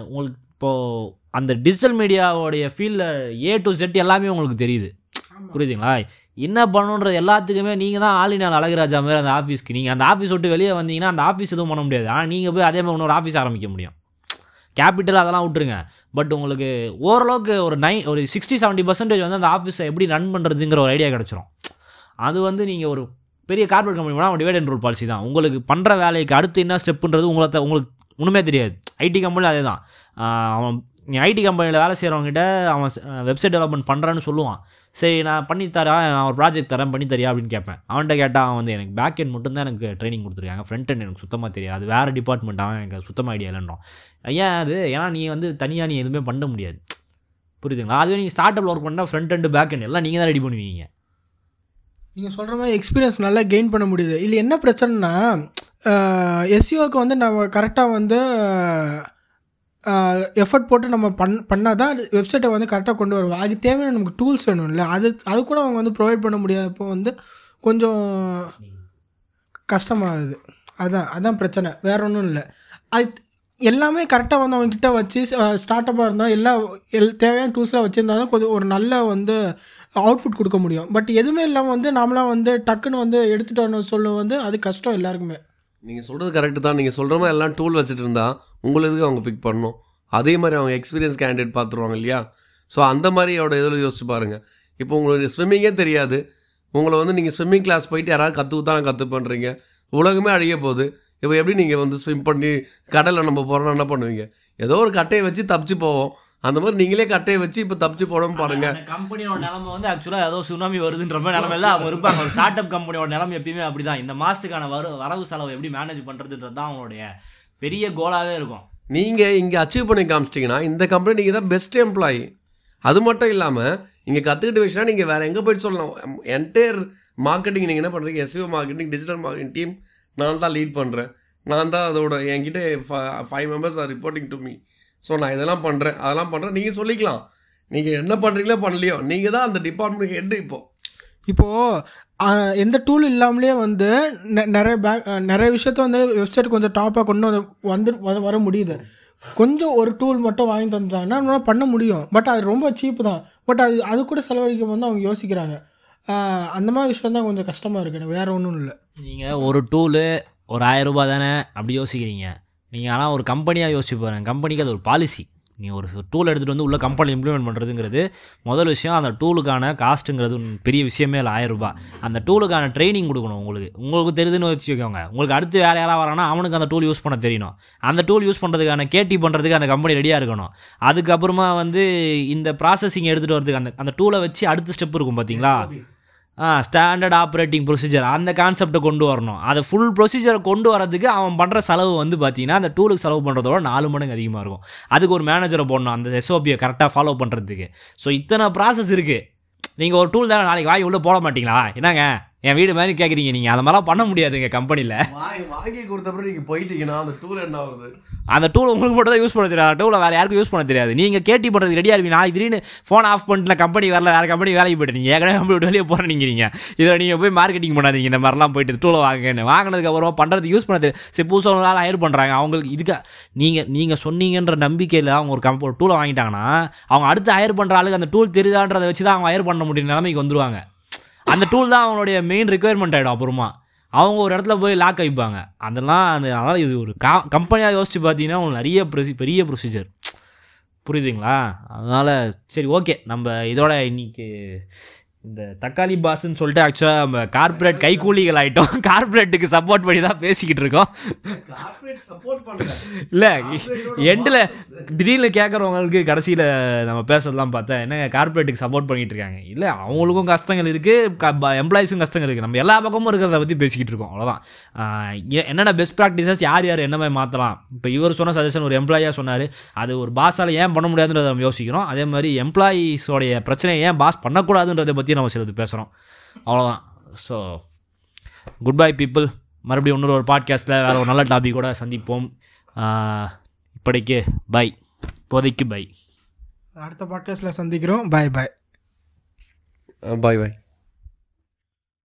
உங்களுக்கு இப்போது அந்த டிஜிட்டல் மீடியாவோடைய ஃபீல்டில் ஏ டு செட் எல்லாமே உங்களுக்கு தெரியுது. புரியுதுங்களா? என்ன பண்ணணுன்றது எல்லாத்துக்குமே நீங்கள் தான் ஆளினால் அழகுராஜா மாதிரி அந்த ஆஃபீஸ்க்கு நீங்கள் அந்த ஆஃபீஸ் விட்டு வெளியே வந்தீங்கன்னா அந்த ஆஃபீஸ் எதுவும் பண்ண முடியாது. ஆனால் நீங்கள் போய் அதே மாதிரி இன்னொரு ஆஃபீஸ் ஆரம்பிக்க முடியும். கேபிட்டல் அதெல்லாம் விட்டுருங்க. பட் உங்களுக்கு ஓரளவுக்கு ஒரு நை ஒரு சிக்ஸ்டி செவன்ட்டி பர்சன்டேஜ் வந்து அந்த ஆஃபீஸை எப்படி ரன் பண்ணுறதுங்கிற ஒரு ஐடியா கிடச்சிரும். அது வந்து நீங்கள் ஒரு பெரிய கார்பரேட் கம்பெனி போனால் டிவைட் அண்ட் ரூல் பாலிசி தான். உங்களுக்கு பண்ணுற வேலைக்கு அடுத்து என்ன ஸ்டெப்புன்றது உங்களை த- உங்களுக்கு ஒன்றுமே தெரியாது. ஐடி கம்பெனியில் அதே தான் அவன் நீ ஐடி கம்பெனியில் வேலை செய்கிறவங்ககிட்ட அவன் வெப்சைட் டெவலப்மெண்ட் பண்ணுறான்னு சொல்லுவான். சரி நான் பண்ணி தரேன் நான் ஒரு ப்ராஜெக்ட் தரேன் பண்ணி தரியா அப்படின்னு கேட்பேன். அவன்கிட்ட கேட்டால் அவன் வந்து எனக்கு பேக் எண்ட் மட்டும்தான் எனக்கு ட்ரைனிங் கொடுத்துருக்காங்க. ஃப்ரண்ட் எண்ட் எனக்கு சுத்தமாக தெரியாது. அது வேறு டிபார்ட்மெண்ட் அவன் எனக்கு சுத்தமாக ஐடியா இல்லைன்றோம் ஏன் அது? ஏன்னா நீ வந்து தனியாக நீ எதுவுமே பண்ண முடியாது. புரியுதுங்களா? அதுவே நீங்கள் ஸ்டார்ட் அப்பில் ஒர்க் பண்ணால் ஃப்ரண்ட் அண்டு பேக் எண்ட் எல்லாம் நீங்கள் தான் ரெடி பண்ணுவீங்க. நீங்கள் சொல்கிற மாதிரி எக்ஸ்பீரியன்ஸ் நல்லா கெயின் பண்ண முடியுது. இல்லை என்ன பிரச்சனைனா எஸ்சிஓக்கு வந்து நம்ம கரெக்டாக வந்து எஃபர்ட் போட்டு நம்ம பண் பண்ணால் தான் வெப்சைட்டை வந்து கரெக்டாக கொண்டு வருவோம் அதுக்கு தேவையான நமக்கு டூல்ஸ் வேணும்ல. அது அது கூட அவங்க வந்து ப்ரொவைட் பண்ண முடியாதப்போ வந்து கொஞ்சம் கஷ்டமாகுது. அதான் அதான் பிரச்சனை. வேற ஒன்றும் இல்லை. அது எல்லாமே கரெக்டாக வந்து அவங்கக்கிட்ட வச்சு ஸ்டார்ட் அப்பாக இருந்தால் எல்லா எல் தேவையான டூல்ஸ்லாம் வச்சுருந்தா தான் கொஞ்சம் ஒரு நல்ல வந்து அவுட்புட் கொடுக்க முடியும். பட் எதுவுமே இல்லாமல் வந்து நாமளாம் வந்து டக்குன்னு வந்து எடுத்துகிட்டு வரணும் சொல்ல வந்து அது கஷ்டம் எல்லாருக்குமே. நீங்கள் சொல்கிறது கரெக்டு தான். நீங்கள் சொல்கிற மாதிரி எல்லாம் டூல் வச்சுட்டு இருந்தா உங்களுக்கு அவங்க பிக் பண்ணணும்? அதே மாதிரி அவங்க எக்ஸ்பீரியன்ஸ் கேண்டிடேட் பார்த்துருவாங்க இல்லையா? ஸோ அந்த மாதிரியோட இதில் யோசிச்சு பாருங்கள் இப்போ உங்களுக்கு ஸ்விம்மிங்கே தெரியாது. உங்களை வந்து நீங்கள் ஸ்விம்மிங் கிளாஸ் போயிட்டு யாராவது கற்றுக்கு கற்று பண்ணுறீங்க உலகமே அழிய போகுது. இப்போ எப்படி நீங்கள் வந்து ஸ்விம் பண்ணி கடலில் நம்ம போகிறோன்னா என்ன பண்ணுவீங்க? ஏதோ ஒரு கட்டையை வச்சு தப்பிச்சு போவோம். அந்த மாதிரி நீங்களே கட்டையை வச்சு இப்போ தப்பிச்சு போடணும் பாருங்கள் அந்த கம்பெனியோட நிலைமை வந்து ஆக்சுவலாக ஏதோ சுனாமி வருதுன்ற மாதிரி நிலமையில அவங்க இருப்பாங்க. ஒரு ஸ்டார்ட் அப் கம்பெனியோட நிலைமை எப்பயுமே அப்படி தான் இந்த மாதத்துக்கான வர வரவு செலவு எப்படி மேனேஜ் பண்ணுறதுன்றது தான் அவங்களுடைய பெரிய கோலாகவே இருக்கும். நீங்கள் இங்கே அச்சீவ் பண்ணி காமிச்சிட்டிங்கன்னா இந்த கம்பெனி நீங்கள் தான் பெஸ்ட் எம்ப்ளாயி அது மட்டும் இல்லாமல் இங்கே கற்றுக்கிட்ட விஷயம் நீங்கள் வேறு எங்கே போயிட்டு சொல்லலாம். என்டையர் மார்க்கெட்டிங் நீங்கள் என்ன பண்ணுறீங்க SEO marketing digital marketing team நான் தான் லீட் பண்ணுறேன் நான் தான் அதோட என்கிட்ட five members are reporting to me so நான் இதெல்லாம் பண்ணுறேன் அதெல்லாம் பண்ணுறேன் நீங்கள் சொல்லிக்கலாம். நீங்கள் என்ன பண்ணுறீங்களோ பண்ணலையோ. நீங்கள் தான் அந்த டிபார்ட்மெண்ட் ஹெட் இப்போ. இப்போது எந்த டூல் இல்லாமலே வந்து நெ- நிறைய பேக் நிறைய விஷயத்த வந்து வெப்சைட் கொஞ்சம் டாப்பாக கொண்டு வந்து வந்து வர- வர முடியுது. கொஞ்சம் ஒரு டூல் மட்டும் வாங்கி தந்துட்டாங்கன்னா நம்மளால பண்ண முடியும். பட் அது ரொம்ப சீப்பு தான். பட் அது அது கூட செலவழிக்கும் போது அவங்க யோசிக்கிறாங்க. அந்த மாதிரி விஷயம் தான் கொஞ்சம் கஷ்டமாக இருக்கு. எனக்கு வேறு ஒன்றும் இல்லை. நீங்கள் ஒரு டூலு ஒரு ஆயிரம் ரூபாய் தானே அப்படி யோசிக்கிறீங்க. நீங்கள் ஆனால் ஒரு கம்பெனியாக யோசிச்சு பாருங்கள் கம்பெனிக்கு அது ஒரு பாலிசி நீ ஒரு டூல் எடுத்துகிட்டு வந்து உள்ள கம்பெனி இம்ப்ளிமெண்ட் பண்ணுறதுங்கிறது முதல் விஷயம். அந்த டூலுக்கான காஸ்ட்டுங்கிறது பெரிய விஷயமே இல்லை ஆயிரம் ரூபாய். அந்த டூலுக்கான ட்ரைனிங் கொடுக்கணும் உங்களுக்கு. உங்களுக்கு தெரியுதுன்னு வச்சுக்கோங்க. உங்களுக்கு அடுத்து வேறு யாராக வரானா அவனுக்கு அந்த டூல் யூஸ் பண்ண தெரியணும். அந்த டூல் யூஸ் பண்ணுறதுக்கான கேட்டி பண்ணுறதுக்கு அந்த கம்பெனி ரெடியாக இருக்கணும். அதுக்கப்புறமா வந்து இந்த ப்ராசஸிங் எடுத்துகிட்டு வரதுக்கு அந்த அந்த டூலை வச்சு அடுத்த ஸ்டெப் இருக்கும் பார்த்தீங்களா ஸ்டாண்டர்ட் ஆப்ரேட்டிங் ப்ரொசீஜர் அந்த கான்செப்டை கொண்டு வரணும். அதை ஃபுல் ப்ரொசீஜரை கொண்டு வரதுக்கு அவன் பண்ணுற செலவு வந்து பார்த்தீங்கன்னா அந்த டூலுக்கு செலவு பண்ணுறதோட நாலு மடங்கு அதிகமாக இருக்கும். அதுக்கு ஒரு மேனேஜரை போடணும். அந்த எஸ்ஓபியை கரெக்டாக ஃபாலோ பண்ணுறதுக்கு ஸோ இத்தனை ப்ராசஸ் இருக்குது நீங்கள் ஒரு டூல் தானே நாளைக்கு வாங்கி உள்ளே போட மாட்டீங்களா? என்னங்க? என் வீடு மாதிரி கேட்குறீங்க நீங்கள் அந்த மாதிரிலாம் பண்ண முடியாதுங்க கம்பெனியில் வாங்கி வாங்கி கொடுத்தப்பறம் நீங்கள் போயிட்டீங்கன்னா அந்த டூல் என்ன ஆகுது? அந்த டூல் உங்களுக்கு மட்டும் தான் யூஸ் பண்ண தெரியாது. அந்த டூலை வேறு யாருக்கும் யூஸ் பண்ண தெரியாது. நீங்கள் கேட்டி பண்ணுறது ரெடியாக இருப்பீங்க. நான் திடீர்னு ஃபோன் ஆஃப் பண்ணிட்டு கம்பெனி வரல வேறு கம்பெனி வேலைக்கு போய்ட்டு நீங்கள் ஏற்கனவே கம்பெனி வெளியே போகிறீங்க இதில் நீங்கள் போய் மார்க்கெட்டிங் பண்ணாதீங்க. இந்த மாதிரிலாம் போயிட்டு டூலை வாங்குன்னு வாங்கினதுக்கு அப்புறமா பண்ணுறதுக்கு யூஸ் பண்ண தெரியும் சரி புதுசாக ஒரு நாள் ஹயர் பண்ணுறாங்க அவங்களுக்கு இதுக்கு நீங்கள் நீங்கள் சொன்னீங்கன்ற நம்பிக்கையில் அவங்க ஒரு கம்ப ஒரு டூலை வாங்கிட்டாங்கன்னா அவங்க அடுத்து ஹயர் பண்ணுற ஆளுக்கு அந்த டூல் தெரியுதான்றதை வச்சு தான் அவங்க ஹயர் பண்ண முடியும் நிலைமைக்கு வந்துருவாங்க. அந்த டூல் தான் அவங்களுடைய மெயின் ரெக்குயர்மெண்ட் ஆகிடும் அப்புறமா. அவங்க ஒரு இடத்துல போய் லாக் ஆகிப்பாங்க அதெல்லாம் அந்த அதனால் இது ஒரு கா கம்பெனியாக யோசிச்சு பார்த்தீங்கன்னா உங்களுக்கு நிறைய ப்ரொசி பெரிய ப்ரொசீஜர் புரியுதுங்களா? அதனால் சரி ஓகே நம்ம இதோட இன்றைக்கி இந்த தக்காளி பாஸ்ன்னு சொல்லிட்டு ஆக்சுவலாக நம்ம கார்ப்பரேட் கைக்கூலிகள் ஆகிட்டோம் கார்ப்பரேட்டுக்கு சப்போர்ட் பண்ணி தான் பேசிக்கிட்டு இருக்கோம் இல்லை எண்டில் திடீர்னு கேட்குறவங்களுக்கு கடைசியில் நம்ம பேசுறதெல்லாம் பார்த்தா என்ன கார்ப்பரேட்டுக்கு சப்போர்ட் பண்ணிட்டு இருக்காங்க? இல்லை அவங்களுக்கும் கஷ்டங்கள் இருக்குது எம்ப்ளாயிஸும் கஷ்டங்கள் இருக்குது நம்ம எல்லா பக்கமும் இருக்கிறத பற்றி பேசிக்கிட்டு இருக்கோம் அவ்வளோதான் என்னென்ன பெஸ்ட் ப்ராக்டிசஸ் யார் யார் என்ன மாதிரி மாற்றலாம் இப்போ இவர் சொன்ன சஜஷன் ஒரு எம்ப்ளாயியாக சொன்னார். அது ஒரு பாஸால் ஏன் பண்ண முடியாதுன்றதை நம்ம யோசிக்கிறோம். அதே மாதிரி எம்ப்ளாயீஸோடைய பிரச்சனையை ஏன் பாஸ் பண்ணக்கூடாதுன்றதை பற்றி நம்ம சிலது பேசுகிறோம் அவ்வளோதான் ஸோ குட் பை பீப்புள் மறுபடியும் இன்னொரு ஒரு பாட்காஸ்ட்டில் வேறு ஒரு நல்ல டாபிக் கூட சந்திப்போம். இப்படிக்கு பை இப்போதைக்கு பை அடுத்த பாட்காஸ்ட்டில் சந்திக்கிறோம். பாய் பாய் பாய் பாய்